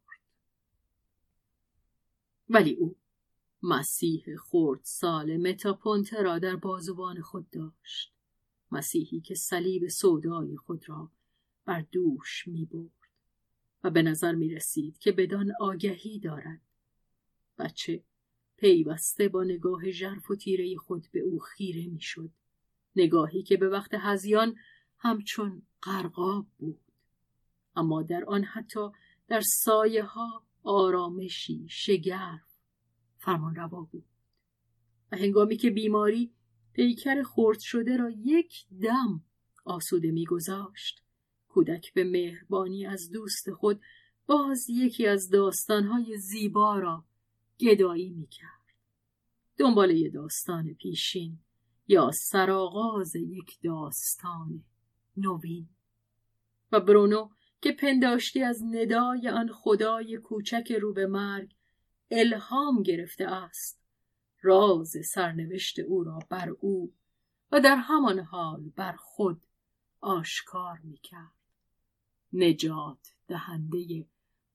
ولی او مسیح خورد سال متاپونته را در بازوان خود داشت مسیحی که صلیب سودای خود را بر دوش می برد و به نظر می رسید که بدان آگهی دارد بچه پیوسته با نگاه ژرف و تیره خود به او خیره می‌شد. نگاهی که به وقت هزیان همچون قرقاب بود. اما در آن حتی در سایه ها آرامشی شگرف فرمان روا بود. و هنگامی که بیماری پیکر خرد شده را یک دم آسوده میگذاشت کودک به مهربانی از دوست خود باز یکی از داستانهای زیبا را گدایی می‌کرد. دنبال یه داستان پیشین یا سرآغاز یک داستان نوین. و برونو که پنداشتی از ندای آن خدای کوچک رو به مرگ الهام گرفته است راز سرنوشت او را بر او و در همان حال بر خود آشکار می‌کرد. نجات دهنده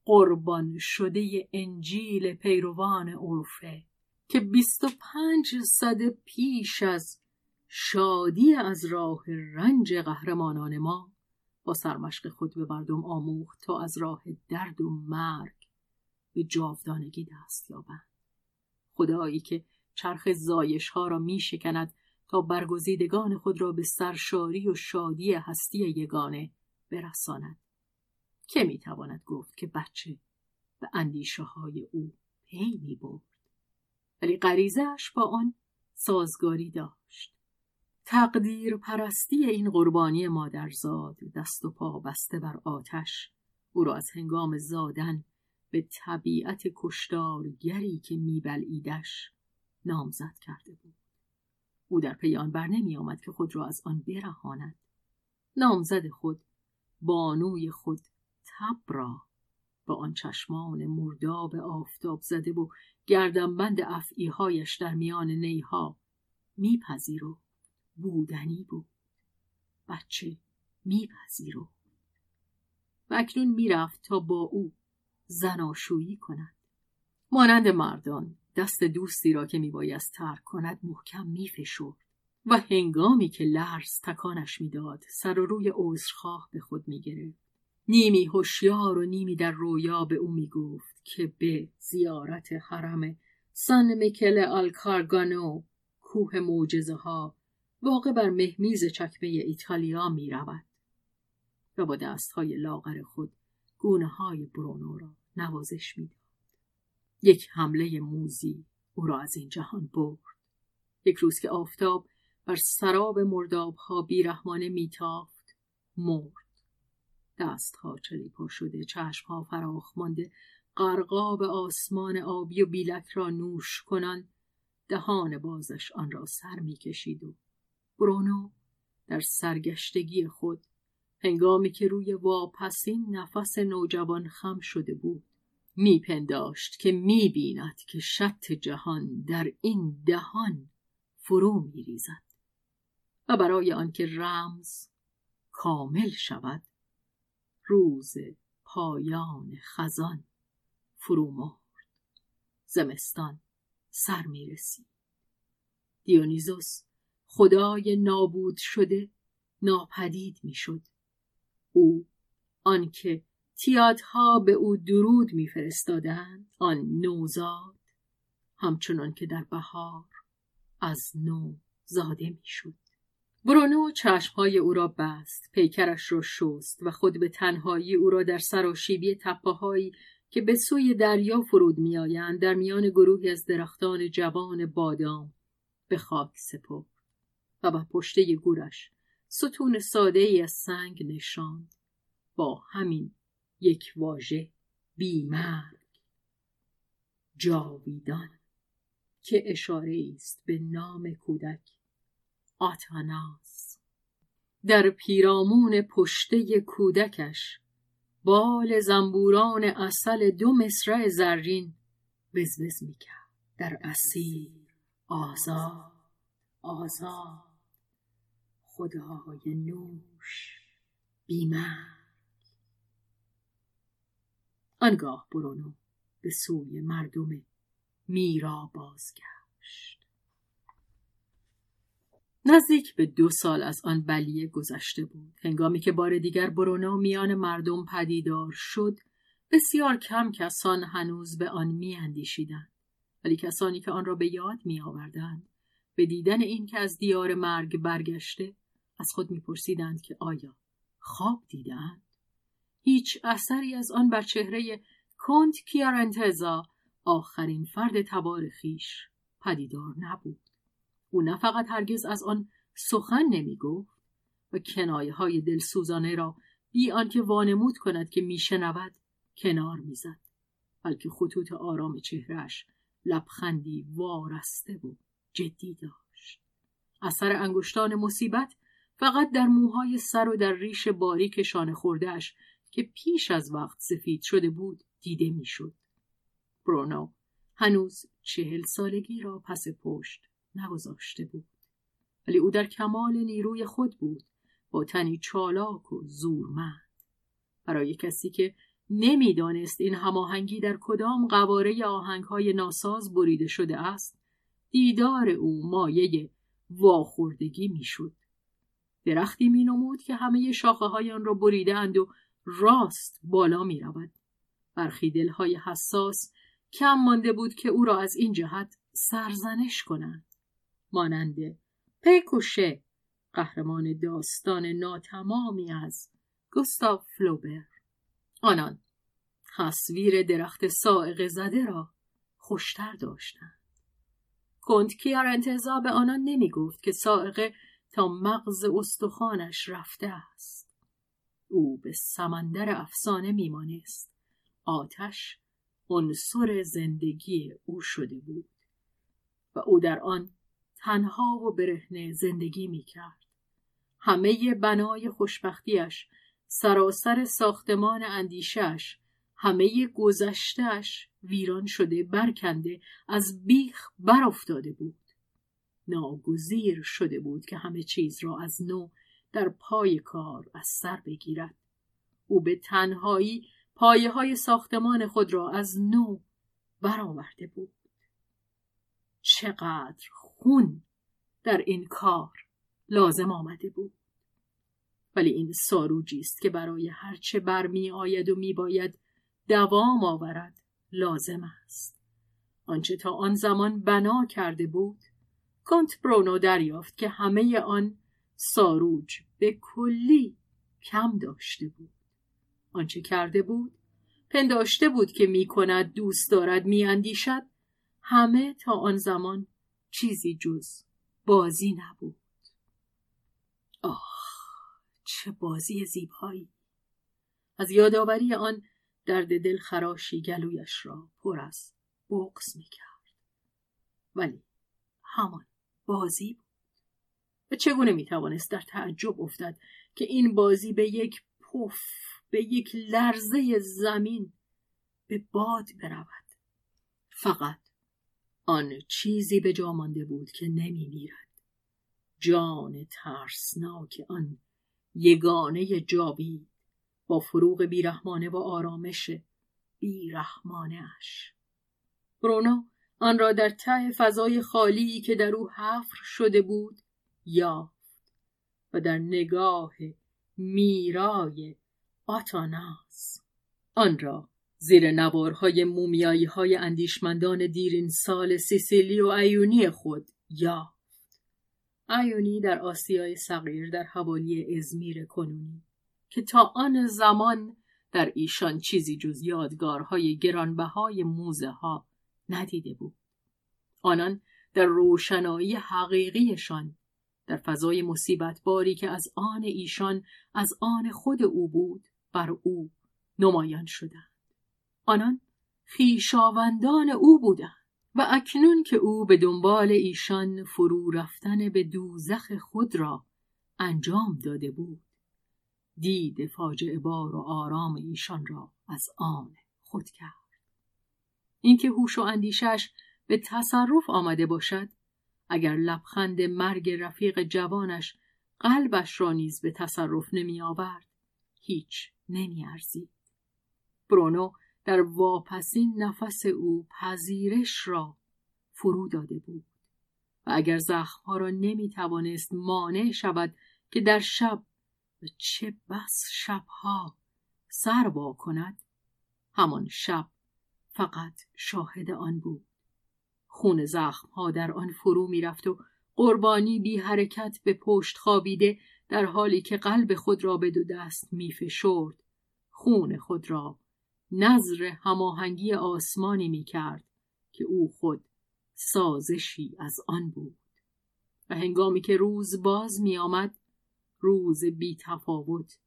قربان شده انجیل پیروان عرفه که بیست و پنج صد پیش از شادی از راه رنج قهرمانان ما با سرمشق خود به مردم آموخت تا از راه درد و مرگ به جاودانگی دست یابند. خدایی که چرخ زایش ها را می شکند تا برگزیدگان خود را به سرشاری و شادی هستی یگانه برساند. که می تواند گفت که بچه به اندیشه های او پی می برد ولی غریزش با آن سازگاری داشت. تقدیر پرستی این قربانی مادرزاد دست و پا بسته بر آتش او را از هنگام زادن به طبیعت کشتارگری که میبلعیدش نامزد کرده بود. او در پی آن بر نمی آمد که خود را از آن برهاند. نامزد خود بانوی خود تب را با آن چشمان مرداب آفتاب زده و گردنبند افعیهایش در میان نیها میپذیرو بودنی بود. بچه میپذیرو و اکنون می‌رفت تا با او زناشویی کند. مانند مردان دست دوستی را که میبایست ترک کند محکم میفشرد و هنگامی که لرز تکانش می‌داد سر و روی عذرخواه به خود می‌گرفت. نیمی هوشیار و نیمی در رویا به او می‌گفت که به زیارت حرم سان میکل آلکارگانو کوه موجزه ها واقع بر مهمیز چکمه ایتالیا می رود و با دستهای لاغر خود گونه های برونو را نوازش می‌داد. یک حمله موزی او را از این جهان برد. یک روز که آفتاب بر سراب مرداب ها بیرحمانه میتافت مرد. دستها چلیپا شده چشمها فراخ مانده. قرقاب آسمان آبی و بیلک را نوش کنان. دهان بازش آن را سر می‌کشید و برونو در سرگشتگی خود. هنگامی که روی واپسین نفس نوجوان خم شده بود میپنداشت که می‌بیند که شط جهان در این دهان فرو میریزد. و برای آنکه رمز کامل شود روز پایان خزان فرو مرد. زمستان سر می رسید. دیونیزوس خدای نابود شده ناپدید می شد. او آنکه تیادها به او درود میفرستادند آن نوزاد همچنان که در بهار از نو زاده می‌شد برونو چشمهای او را بست پیکرش را شست و خود به تنهایی او را در سراشیبی تپههایی که به سوی دریا فرود میآیند در میان گروهی از درختان جوان بادام به خاک سپرد و به پشته گورش ستون ساده ای از سنگ نشاند. با همین یک واژه بیمرگ جاویدان که اشاره است به نام کودک. آتاناس در پیرامون پشته کودکش بال زنبوران اصل دو مصرع زرین وزوز می‌کرد. در اسیر آزاد آزاد. خدای نوش بیمرگ. آنگاه برونو به سوی مردم میرا بازگشت نزدیک به دو سال از آن بلیه گذشته بود. هنگامی که بار دیگر برونو میان مردم پدیدار شد بسیار کم کسان هنوز به آن میاندیشیدند. ولی کسانی که آن را به یاد میآوردند به دیدن این که از دیار مرگ برگشته از خود میپرسیدند که آیا خواب دیدند هیچ اثری از آن بر چهره کنت کیارنتزا آخرین فرد تبار خیش پدیدار نبود. او نه فقط هرگز از آن سخن نمی گفت و کنایه های دلسوزانه را بی آنکه وانمود کند که میشنود کنار می‌زد بلکه خطوط آرام چهرش لبخندی وارسته و جدی داشت اثر انگشتان مصیبت فقط در موهای سر و در ریش باریک شانه خوردهش که پیش از وقت سفید شده بود دیده می‌شد. برونو هنوز چهل سالگی را پس پشت نگذاشته بود. ولی او در کمال نیروی خود بود با تنی چالاک و زورمند. برای کسی که نمی‌دانست این هماهنگی در کدام قواره آهنگهای ناساز بریده شده است دیدار او مایه واخوردگی می‌شد درختی مینمود که همه شاخه های آن را بریدند و راست بالا می رود. برخی دلهای حساس کم مانده بود که او را از این جهت سرزنش کنند. مانند پیکوشه قهرمان داستان ناتمامی از گستاف فلوبر. آنان تصویر درخت سائق زده را خوشتر داشتند. کنت کیار انتظار به آنان نمی گفت که سائقه تا مغز استخوانش رفته است. او به سمندر افسانه میمانست. آتش عنصر زندگی او شده بود و او در آن تنها و برهنه زندگی می‌کرد. همه بنای خوشبختیش سراسر ساختمان اندیشش همه گذشتش ویران شده برکنده از بیخ برافتاده بود. ناگزیر شده بود که همه چیز را از نو در پای کار از سر بگیرد. او به تنهایی پایه های ساختمان خود را از نو برآورده بود. چقدر خون در این کار لازم آمده بود. ولی این ساروجی است که برای هرچه برمی آید و می باید دوام آورد لازم است. آنچه تا آن زمان بنا کرده بود کنت برونو دریافت که همه آن ساروج به کلی کم داشته بود. آنچه کرده بود پنداشته بود که می کند دوست دارد می اندیشد همه تا آن زمان چیزی جز بازی نبود. آه چه بازی زیبایی. از یادآوری آن درد دل خراشی گلویش را پر از بغز می کرد. ولی همان بازی بود. و چگونه می توانست در تعجب افتد که این بازی به یک پف به یک لرزه زمین به باد برود؟ فقط آن چیزی به جا مانده بود که نمی میرد جان ترسناک آن یگانه جاوید با فروغ بیرحمانه و آرامش بیرحمانه اش برونو آن را در ته فضای خالی که در او حفر شده بود یافت و در نگاه میرای آتاناس آن را زیر نوارهای مومیایی های اندیشمندان دیرین سال سیسیلی و ایونی خود یافت. ایونی در آسیای صغیر در حوالی ازمیر کنونی که تا آن زمان در ایشان چیزی جز یادگارهای گرانبهای موزه ها ندیده بود. آنان در روشنایی حقیقیشان در فضای مصیبت باری که از آن ایشان از آن خود او بود بر او نمایان شدند. آنان خیشاوندان او بودند و اکنون که او به دنبال ایشان فرو رفتن به دوزخ خود را انجام داده بود دید فاجعه بار و آرام ایشان را از آن خود کرد اینکه هوش و اندیشش به تصرف آمده باشد اگر لبخند مرگ رفیق جوانش قلبش را نیز به تصرف نمی آورد هیچ نمی ارزید. برونو در واپسین نفس او پذیرش را فرو داده بود و اگر زخمها را نمی توانست مانع شود که در شب و چه بس شبها سر وا کند همان شب فقط شاهد آن بود. خون زخمها در آن فرو می‌رفت و قربانی بی حرکت به پشت خوابیده در حالی که قلب خود را به دو دست میفشرد خون خود را نظر هماهنگی آسمانی می کرد که او خود سازشی از آن بود. و هنگامی که روز باز می آمد روز بی تفاوت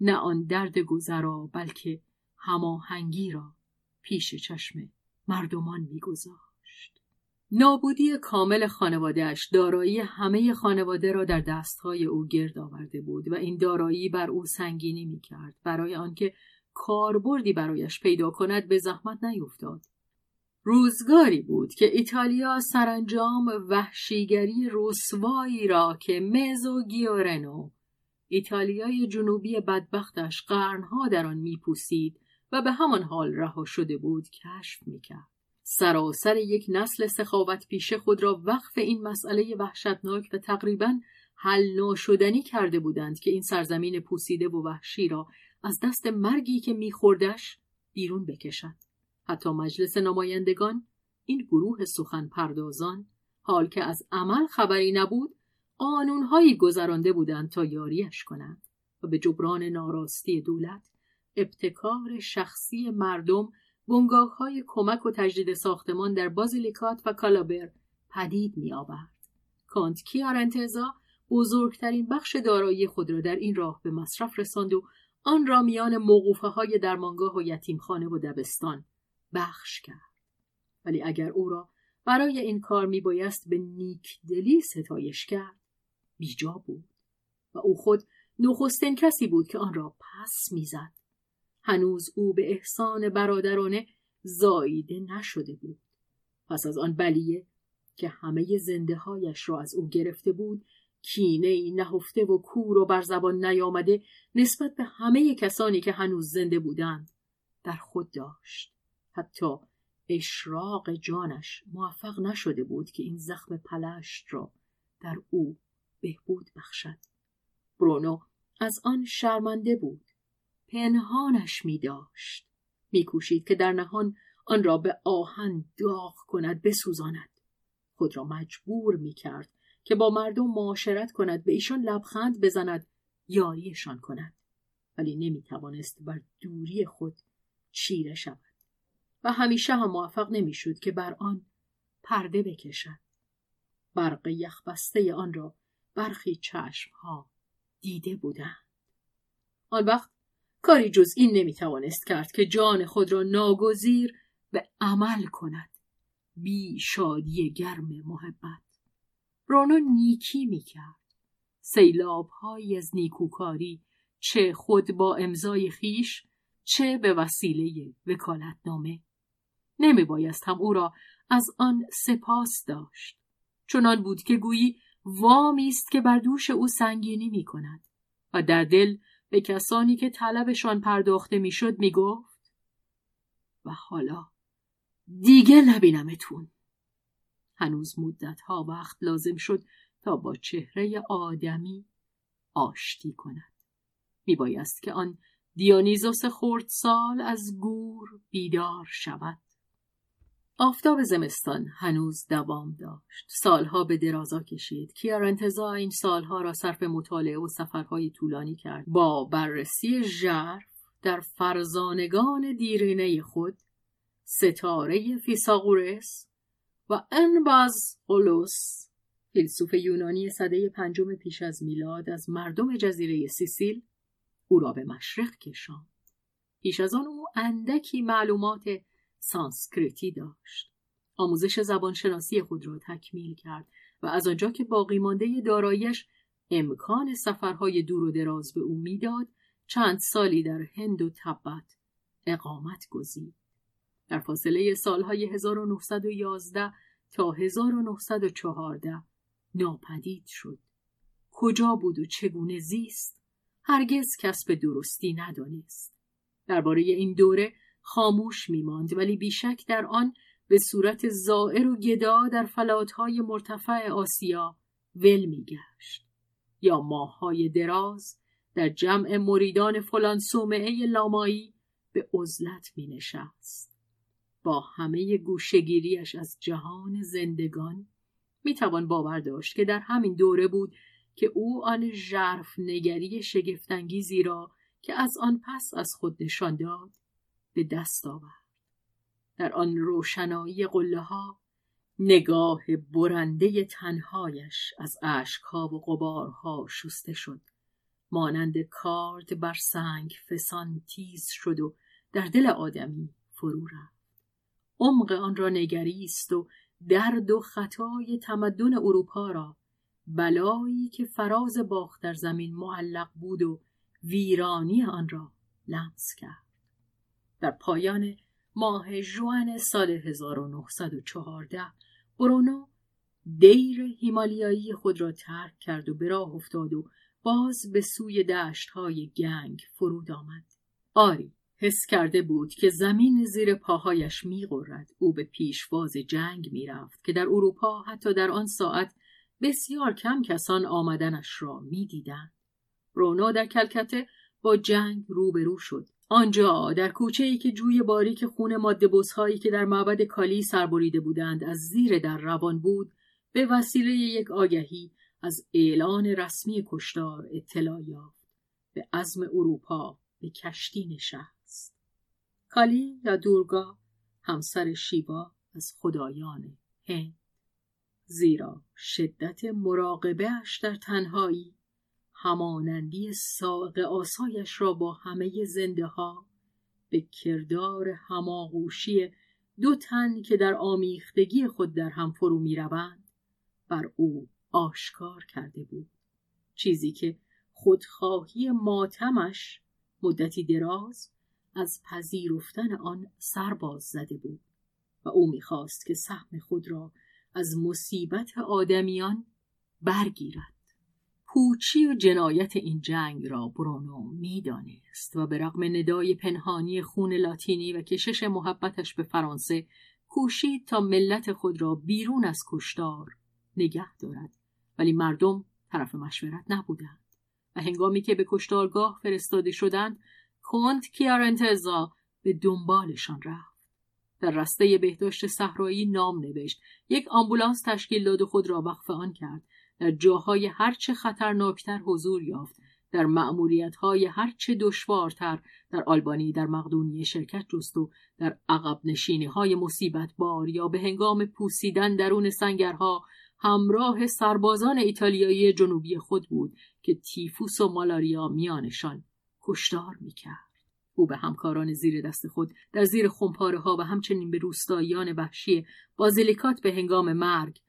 نه آن درد گذرا بلکه هماهنگی را پیش چشم مردمان میگذاشت. نابودی کامل خانوادهش دارایی همه خانواده را در دستهای او گرد آورده بود و این دارایی بر او سنگینی می‌کرد. برای آنکه کاربردی برایش پیدا کند به زحمت نیفتاد. روزگاری بود که ایتالیا سرانجام وحشیگری رسوایی را که مزو گیورنو ایتالیای جنوبی بدبختش قرنها در آن میپوسید و به همان حال رها شده بود کشف می‌کرد. سراسر یک نسل سخاوت پیشه خود را وقف این مسئله وحشتناک و تقریبا حل ناشدنی کرده بودند که این سرزمین پوسیده و وحشی را از دست مرگی که میخوردش بیرون بکشد حتی مجلس نمایندگان این گروه سخن پردازان حال که از عمل خبری نبود قانونهایی گذرانده بودند تا یاریش کنند و به جبران ناراستی دولت ابتکار شخصی مردم بنگاه های کمک و تجدید ساختمان در بازیلیکات و کالابر پدید می آورد. کانت کیارنتزا بزرگترین بخش دارایی خود را در این راه به مصرف رساند و آن را میان موقوفه های درمانگاه و یتیمخانه و دبستان بخش کرد. ولی اگر او را برای این کار می بایست به نیک دلی ستایش کرد بیجا بود و او خود نخستین کسی بود که آن را پس می‌زد. هنوز او به احسان برادرانه زاییده نشده بود. پس از آن بلیه که همه زنده هایش را از او گرفته بود کینه ای نهفته و کور و بر زبان نیامده نسبت به همه کسانی که هنوز زنده بودند. در خود داشت. حتی اشراق جانش موفق نشده بود که این زخم پلشت را در او بهبود بخشد. برونو از آن شرمنده بود. پنهانش می داشت. می کوشید که در نهان آن را به آهن داغ کند بسوزاند. خود را مجبور می کرد که با مردم معاشرت کند به ایشان لبخند بزند یاریشان کند. ولی نمی توانست بر دوری خود چیره شود. و همیشه هم موفق نمی‌شد که بر آن پرده بکشد. برق یخبسته آن را برخی چشمها دیده بودند. آن وقت کاری جز این نمی‌توانست کرد که جان خود را ناگزیر به عمل کند. بی شادی گرم محبت. برونو نیکی می‌کرد. سیلابهایی از نیکوکاری چه خود با امضای خیش چه به وسیله وکالتنامه. نمی بایست هم او را از آن سپاس داشت. چنان بود که گویی وامی است که بر دوش او سنگینی می کند و در دل به کسانی که طلبشان پرداخته می‌شد می‌گفت و حالا دیگه نبینمتون. هنوز مدت ها وقت لازم شد تا با چهره آدمی آشتی کند میبایست که آن دیونیزوس سال از گور بیدار شود آفتاب زمستان هنوز دوام داشت. سالها به درازا کشید. کیارنتزا این سالها را صرف مطالعه و سفرهای طولانی کرد. با بررسی ژرف در فرزانگان دیرینه خود ستاره فیساغورس و انباز اولوس فیلسوف یونانی صده پنجم پیش از میلاد از مردم جزیره سیسیل او را به مشرق کشاند. پیش از آن او اندکی معلومات سانسکریتی داشت. آموزش زبانشناسی خود را تکمیل کرد و از آنجا که باقی مانده دارایش امکان سفرهای دور و دراز به او می‌داد چند سالی در هند و تبت اقامت گزید. در فاصله سالهای 1911 تا 1914 ناپدید شد. کجا بود و چگونه زیست؟ هرگز کسب درستی ندانست. درباره این دوره خاموش میماند ولی بیشک در آن به صورت زائر و گدا در فلاتهای مرتفع آسیا ول میگشت یا ماههای دراز در جمع مریدان فلان صومعه لامایی به عزلت می نشست. با همه گوشگیریش از جهان زندگان می توان باور داشت که در همین دوره بود که او آن ژرف نگری شگفتانگیزی را که از آن پس از خود نشان داد به دست آورد. در آن روشنایی قله ها نگاه برنده تنهایش از اشکها و قبارها شسته شد. مانند کارد بر سنگ فسان تیز شد و در دل آدمی فرو رفت. عمق آن را نگریست و درد و خطای تمدن اروپا را بلایی که فراز باخت در زمین معلق بود و ویرانی آن را لمس کرد در پایان ماه جوان سال 1914 برونو دیر هیمالیایی خود را ترک کرد و به راه افتاد و باز به سوی دشت های گنگ فرود آمد. آری حس کرده بود که زمین زیر پاهایش میغرد. او به پیشواز جنگ می‌رفت که در اروپا حتی در آن ساعت بسیار کم کسان آمدنش را می‌دیدند. برونو در کلکته با جنگ روبرو شد. آنجا در کوچه ای که جوی باریک خون ماده هایی که در معبد کالی سربریده بودند از زیر در روان بود به وسیله یک آگهی از اعلان رسمی کشتار اطلاع یافت. به عزم اروپا به کشتی نشست. کالی یا دورگا همسر شیوا از خدایان هند. زیرا شدت مراقبهش در تنهایی همانندی ساق آسایش را با همه زنده ها به کردار هماغوشی دو تن که در آمیختگی خود در هم فرو می روند بر او آشکار کرده بود. چیزی که خودخواهی ماتمش مدتی دراز از پذیرفتن آن سرباز زده بود و او می‌خواست که سهم خود را از مصیبت آدمیان برگیرد. پوچی و جنایت این جنگ را برونو می‌دانست و به رغم ندای پنهانی خون لاتینی و کشش محبتش به فرانسه کوشید تا ملت خود را بیرون از کشتار نگه دارد. ولی مردم طرف مشورت نبودند و هنگامی که به کشتارگاه فرستاده شدند کنت کیارنتزا به دنبالشان رفت. در رسته بهداشت صحرایی نام نوشت. یک آمبولانس تشکیل داد و خود را وقف آن کرد. در جاهای هرچه خطرناکتر حضور یافت. در معمولیت های هرچه دشوارتر. در آلبانی در مقدونیه شرکت جست و در عقب نشینی های مصیبت بار یا به هنگام پوسیدن درون سنگرها همراه سربازان ایتالیایی جنوبی خود بود که تیفوس و مالاریا میانشان کشتار می‌کرد. او به همکاران زیر دست خود در زیر خمپاره ها و همچنین به روستاییان وحشی بازیلیکات به هنگام مرگ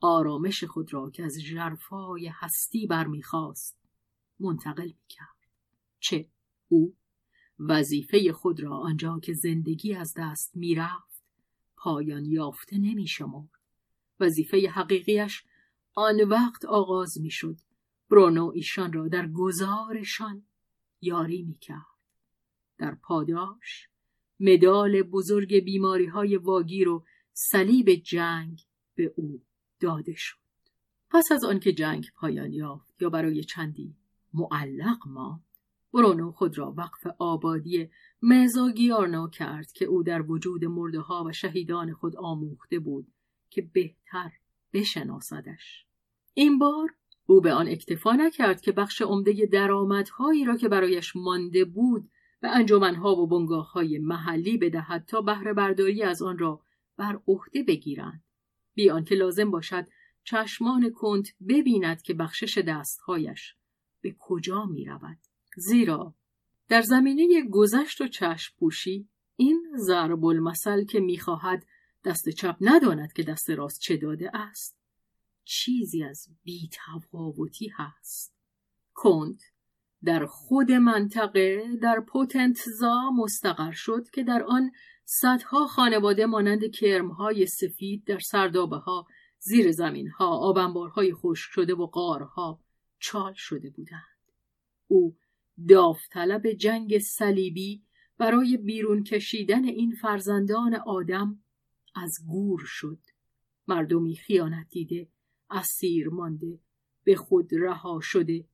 آرامش خود را که از ژرفای هستی برمیخواست منتقل می‌کرد. چه او؟ وظیفه خود را آنجا که زندگی از دست می‌رفت پایان یافته نمیشمرد. وظیفه حقیقیش آن وقت آغاز می‌شد. برونو ایشان را در گذارشان یاری می‌کرد. در پاداش مدال بزرگ بیماری های واگیر و صلیب جنگ به او داده شد. پس از آنکه جنگ پایان یافت یا برای چندی معلق ماند برونو خود را وقف آبادی مزاگیارنا کرد که او در وجود مرده ها و شهیدان خود آموخته بود که بهتر بشناسدش. این بار او به آن اکتفا نکرد که بخش عمده درآمدهایی را که برایش مانده بود به انجمنها و بنگاه های محلی بدهد تا بهره برداری از آن را بر عهده بگیرند بی آنکه لازم باشد چشمان کنت ببیند که بخشش دستهایش به کجا می رود. زیرا در زمینه گذشت و چشم پوشی این ضرب المثل که می‌خواهد دست چپ نداند که دست راست چه داده است چیزی از بیتفاوتی هست. کند در خود منطقه در پوتنتزا مستقر شد که در آن صدها خانواده مانند کرمهای سفید در سردابه ها زیر زمین ها آبنبارهای خشک شده و قارها چال شده بودند. او داوطلب جنگ صلیبی برای بیرون کشیدن این فرزندان آدم از گور شد. مردمی خیانت دیده اسیر مانده. به خود رها شده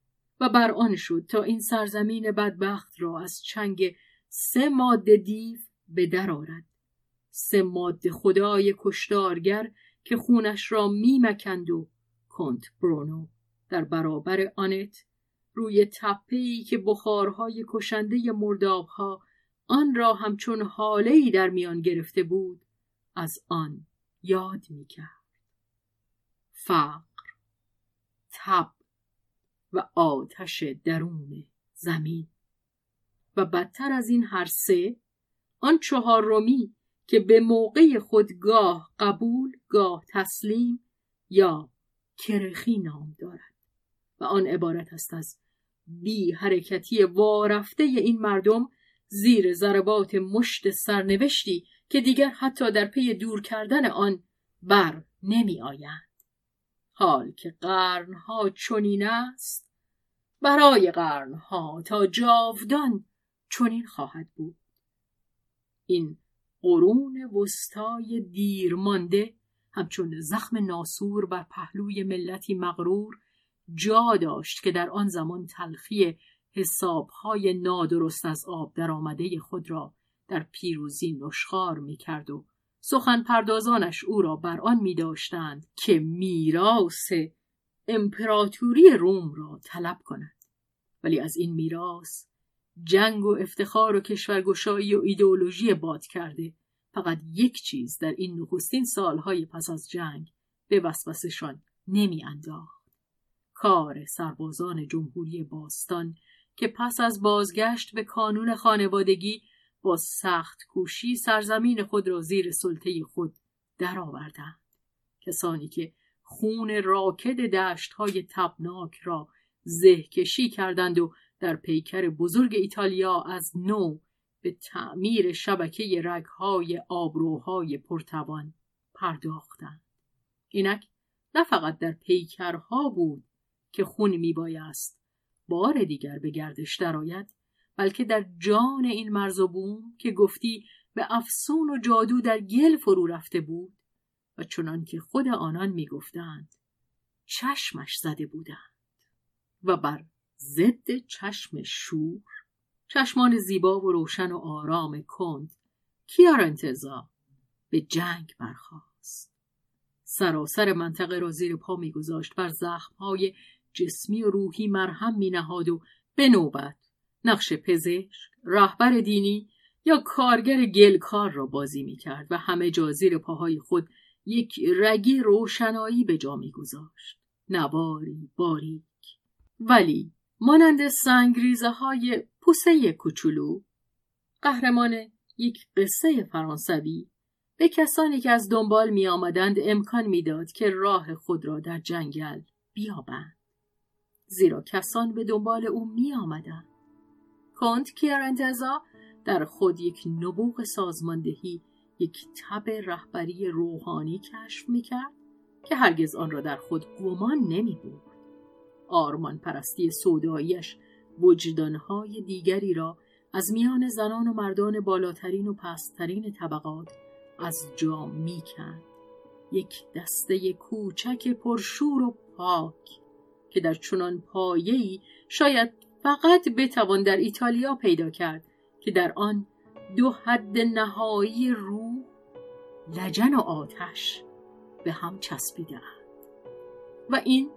و بر آن شد تا این سرزمین بدبخت را از چنگ سه ماده دیو به در آرد. سه ماده خدای کشتارگر که خونش را میمکند و کنت برونو در برابر آنت روی تپهی که بخارهای کشنده مردابها آن را همچون حاله در میان گرفته بود از آن یاد می‌کرد. فقر تب و آتش درون زمین و بدتر از این هر سه آن رومی که به موقع خود گاه قبول گاه تسلیم یا کرخی نام دارد و آن عبارت است از بی حرکتی وارفته این مردم زیر ضربات مشت سرنوشتی که دیگر حتی در پی دور کردن آن بر نمی آیند. حال که قرنها چنین است. برای قرنها تا جاودان چنین خواهد بود. این قرون وسطای دیر مانده همچون زخم ناسور بر پهلوی ملتی مغرور جا داشت که در آن زمان تلخی حسابهای نادرست از آب در آمده خود را در پیروزی نشخار می کرد و سخن پردازانش او را بر آن می داشتند که میراث امپراتوری روم را طلب کند ولی از این میراث جنگ و افتخار و کشورگشایی و ایدئولوژی باد کرده فقط یک چیز در این نخستین سالهای پس از جنگ به وسوسشان نمی انداخت. کار سربازان جمهوری باستان که پس از بازگشت به کانون خانوادگی با سخت کوشی سرزمین خود را زیر سلطه خود درآوردند. کسانی که خون راکد دشت های تبناک را زهکشی کردند و در پیکر بزرگ ایتالیا از نو به تعمیر شبکه رگهای آبروهای پرتوان پرداختند. اینک نه فقط در پیکرها بود که خون میبایست بار دیگر به گردش درآید بلکه در جان این مرز و بوم که گفتی به افسون و جادو در گل فرو رفته بود و چنان که خود آنان می‌گفتند چشمش زده بودند و بر ضد چشم شور چشمان زیبا و روشن و آرام کند کیارنتزا به جنگ برخاست. سراسر منطقه را زیر پا میگذاشت بر زخمهای جسمی و روحی مرهم مینهاد و به نوبت نقش پزشک رهبر دینی یا کارگر گلکار را بازی می‌کرد و همه جا زیر پاهای خود یک رگی روشنایی به جا میگذاشت. نواری باریک. ولی مانند سنگریزه های پوسه کوچولو قهرمان یک قصه فرانسوی به کسانی که از دنبال می آمدند امکان می‌داد که راه خود را در جنگل بیابند. زیرا کسان به دنبال او می آمدند کنت کیارنتزا در خود یک نبوغ سازماندهی یک تب رهبری روحانی کشف می‌کرد که هرگز آن را در خود گمان نمی بود. آرمان پرستی سوداییش وجدانهای دیگری را از میان زنان و مردان بالاترین و پسترین طبقات از جا می‌کند یک دسته کوچک پرشور و پاک که در چنان پایه‌ای شاید فقط بتوان در ایتالیا پیدا کرد که در آن دو حد نهایی روح لجن و آتش به هم چسبیدهاند. و این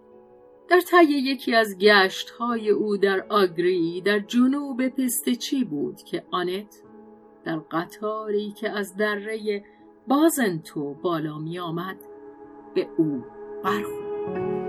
در طی یکی از گشت های او در آگری در جنوب پستچی بود که آنت در قطاری که از دره بازنتو بالا می آمد به او برخورد.